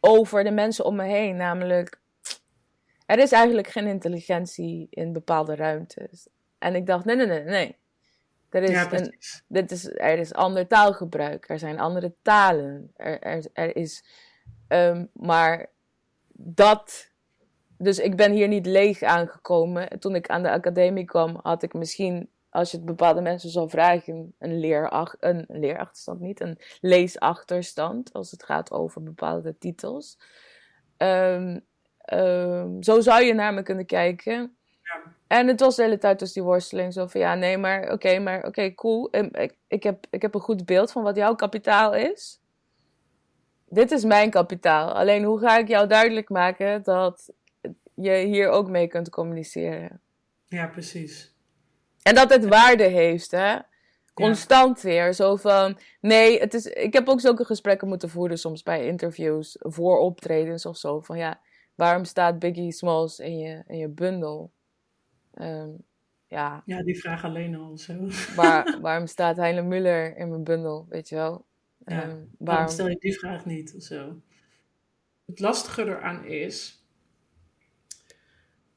over de mensen om me heen. Namelijk, er is eigenlijk geen intelligentie in bepaalde ruimtes. En ik dacht, nee, nee, nee, nee. Er is, een, dit is, er is ander taalgebruik, er zijn andere talen. Er, er, er is, um, maar dat. Dus ik ben hier niet leeg aangekomen. Toen ik aan de academie kwam, had ik misschien als je het bepaalde mensen zou vragen, een, leerach een leerachterstand niet, een leesachterstand als het gaat over bepaalde titels. Um, um, zo zou je naar me kunnen kijken. Ja. En het was de hele tijd dus die worsteling. Zo van ja, nee, maar oké, maar oké, cool. Ik, ik, heb, ik heb een goed beeld van wat jouw kapitaal is. Dit is mijn kapitaal. Alleen hoe ga ik jou duidelijk maken dat je hier ook mee kunt communiceren? Ja, precies. En dat het waarde heeft, hè? Constant weer. Zo van, nee, het is, ik heb ook zulke gesprekken moeten voeren soms bij interviews, voor optredens of zo. Van ja, waarom staat Biggie Smalls in je, in je bundel? Ehm, ja. ja, die vraag alleen al zo. Waar, <laughs> waarom staat Heine Muller in mijn bundel, weet je wel? Ja, um, waarom... waarom stel je die vraag niet of zo? Het lastige eraan is,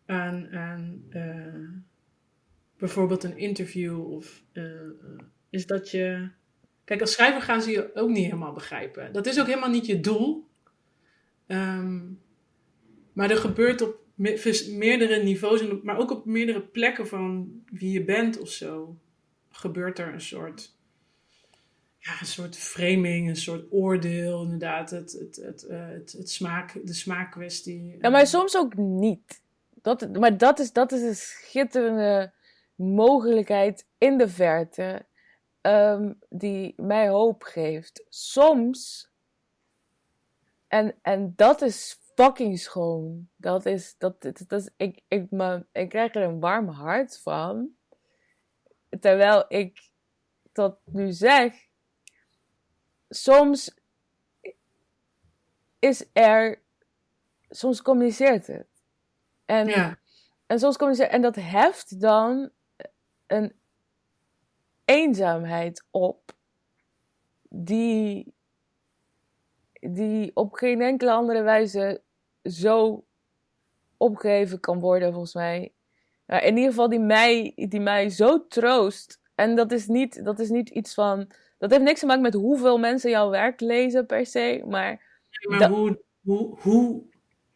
aan, aan uh, bijvoorbeeld een interview of uh, is dat je. Kijk, als schrijver gaan ze je ook niet helemaal begrijpen. Dat is ook helemaal niet je doel. Um, maar er gebeurt op meerdere niveaus, maar ook op meerdere plekken van wie je bent of zo, gebeurt er een soort, ja, een soort framing, een soort oordeel, inderdaad, het, het, het, uh, het, het, smaak, de smaakkwestie. Ja, maar soms ook niet. Dat, maar dat is, dat is een schitterende mogelijkheid in de verte um, die mij hoop geeft. Soms, en, en dat is fucking schoon. Dat is, dat, dat, dat is, ik, ik, me, ik krijg er een warm hart van. Terwijl ik dat nu zeg, soms is er, soms communiceert het. En, ja. en soms communiceert, en dat heft dan een eenzaamheid op die, die op geen enkele andere wijze zo opgegeven kan worden, volgens mij. in ieder geval die mij, die mij zo troost. En dat is, niet, dat is niet iets van. Dat heeft niks te maken met hoeveel mensen jouw werk lezen per se. Maar, maar hoe, hoe, hoe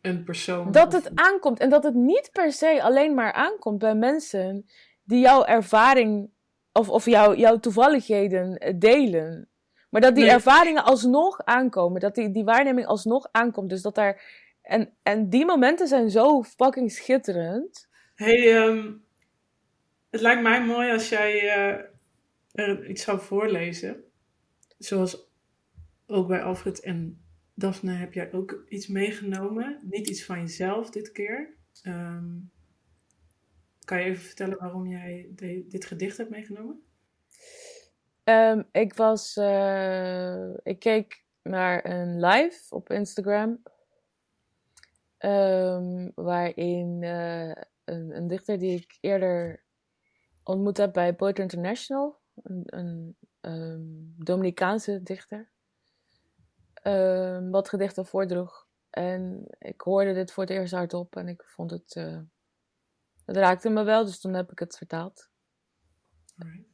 een persoon. Dat het aankomt. En dat het niet per se alleen maar aankomt bij mensen die jouw ervaring. Of, of jouw, jouw toevalligheden delen. Maar dat die ervaringen alsnog aankomen. Dat die, die waarneming alsnog aankomt. Dus dat daar en, en die momenten zijn zo fucking schitterend. hey, um, het lijkt mij mooi als jij uh, er iets zou voorlezen. Zoals ook bij Alfred en Daphne heb jij ook iets meegenomen. Niet iets van jezelf dit keer. Um, kan je even vertellen waarom jij dit gedicht hebt meegenomen? Um, ik was. Uh, ik keek naar een live op Instagram Um, waarin uh, een, een, dichter die ik eerder ontmoet heb bij Poetry International, een, um, Dominicaanse dichter, wat gedichten voordroeg. En ik hoorde dit voor het eerst hardop en ik vond het. Uh, het raakte me wel, dus toen heb ik het vertaald. Right.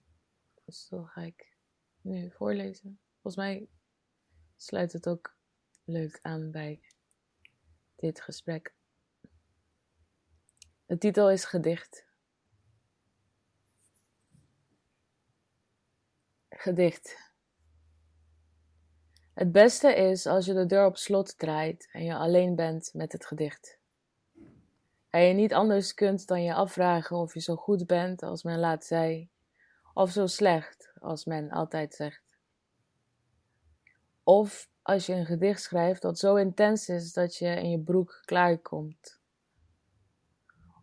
Dus dat ga ik nu voorlezen. Volgens mij sluit het ook leuk aan bij dit gesprek. De titel is Gedicht. Gedicht. Het beste is als je de deur op slot draait en je alleen bent met het gedicht. En je niet anders kunt dan je afvragen of je zo goed bent als men laat zei, of zo slecht als men altijd zegt. Of als je een gedicht schrijft dat zo intens is dat je in je broek klaarkomt.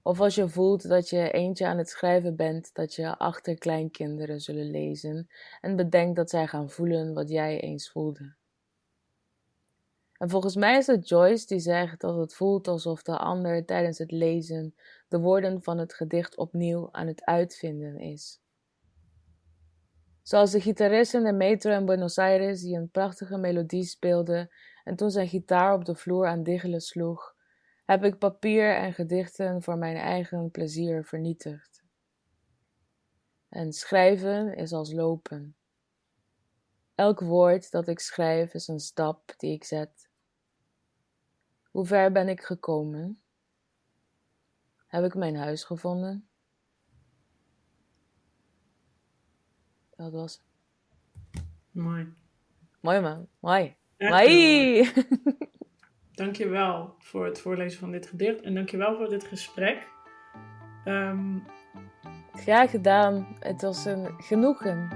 Of als je voelt dat je eentje aan het schrijven bent dat je achterkleinkinderen zullen lezen en bedenkt dat zij gaan voelen wat jij eens voelde. En volgens mij is het Joyce die zegt dat het voelt alsof de ander tijdens het lezen de woorden van het gedicht opnieuw aan het uitvinden is. Zoals de gitarist in de metro in Buenos Aires die een prachtige melodie speelde en toen zijn gitaar op de vloer aan diggelen sloeg, heb ik papier en gedichten voor mijn eigen plezier vernietigd. En schrijven is als lopen. Elk woord dat ik schrijf is een stap die ik zet. Hoe ver ben ik gekomen? Heb ik mijn huis gevonden? Dat was Mooi. Mooi man. Mooi. Mooi. <laughs> Dankjewel voor het voorlezen van dit gedicht. En dankjewel voor dit gesprek. Ehm, Graag gedaan. Het was een genoegen.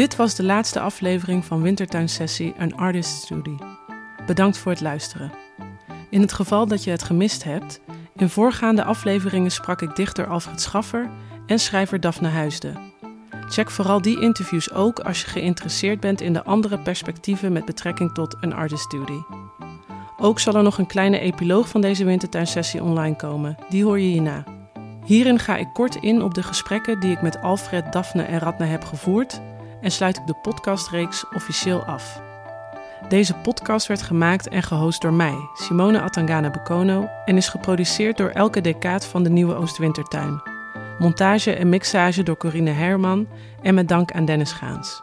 Dit was de laatste aflevering van Wintertuinsessie Een Artist Study. Bedankt voor het luisteren. In het geval dat je het gemist hebt, in voorgaande afleveringen sprak ik dichter Alfred Schaffer en schrijver Daphne Huisde. Check vooral die interviews ook als je geïnteresseerd bent in de andere perspectieven met betrekking tot een artist study. Ook zal er nog een kleine epiloog van deze wintertuinsessie online komen. Die hoor je hierna. Hierin ga ik kort in op de gesprekken die ik met Alfred, Daphne en Radna heb gevoerd en sluit ik de podcastreeks officieel af. Deze podcast werd gemaakt en gehost door mij, Simone Atangana Bekono, en is geproduceerd door Elke Decaat van de Nieuwe Oostwintertuin. Montage en mixage door Corine Herman en met dank aan Dennis Gaans.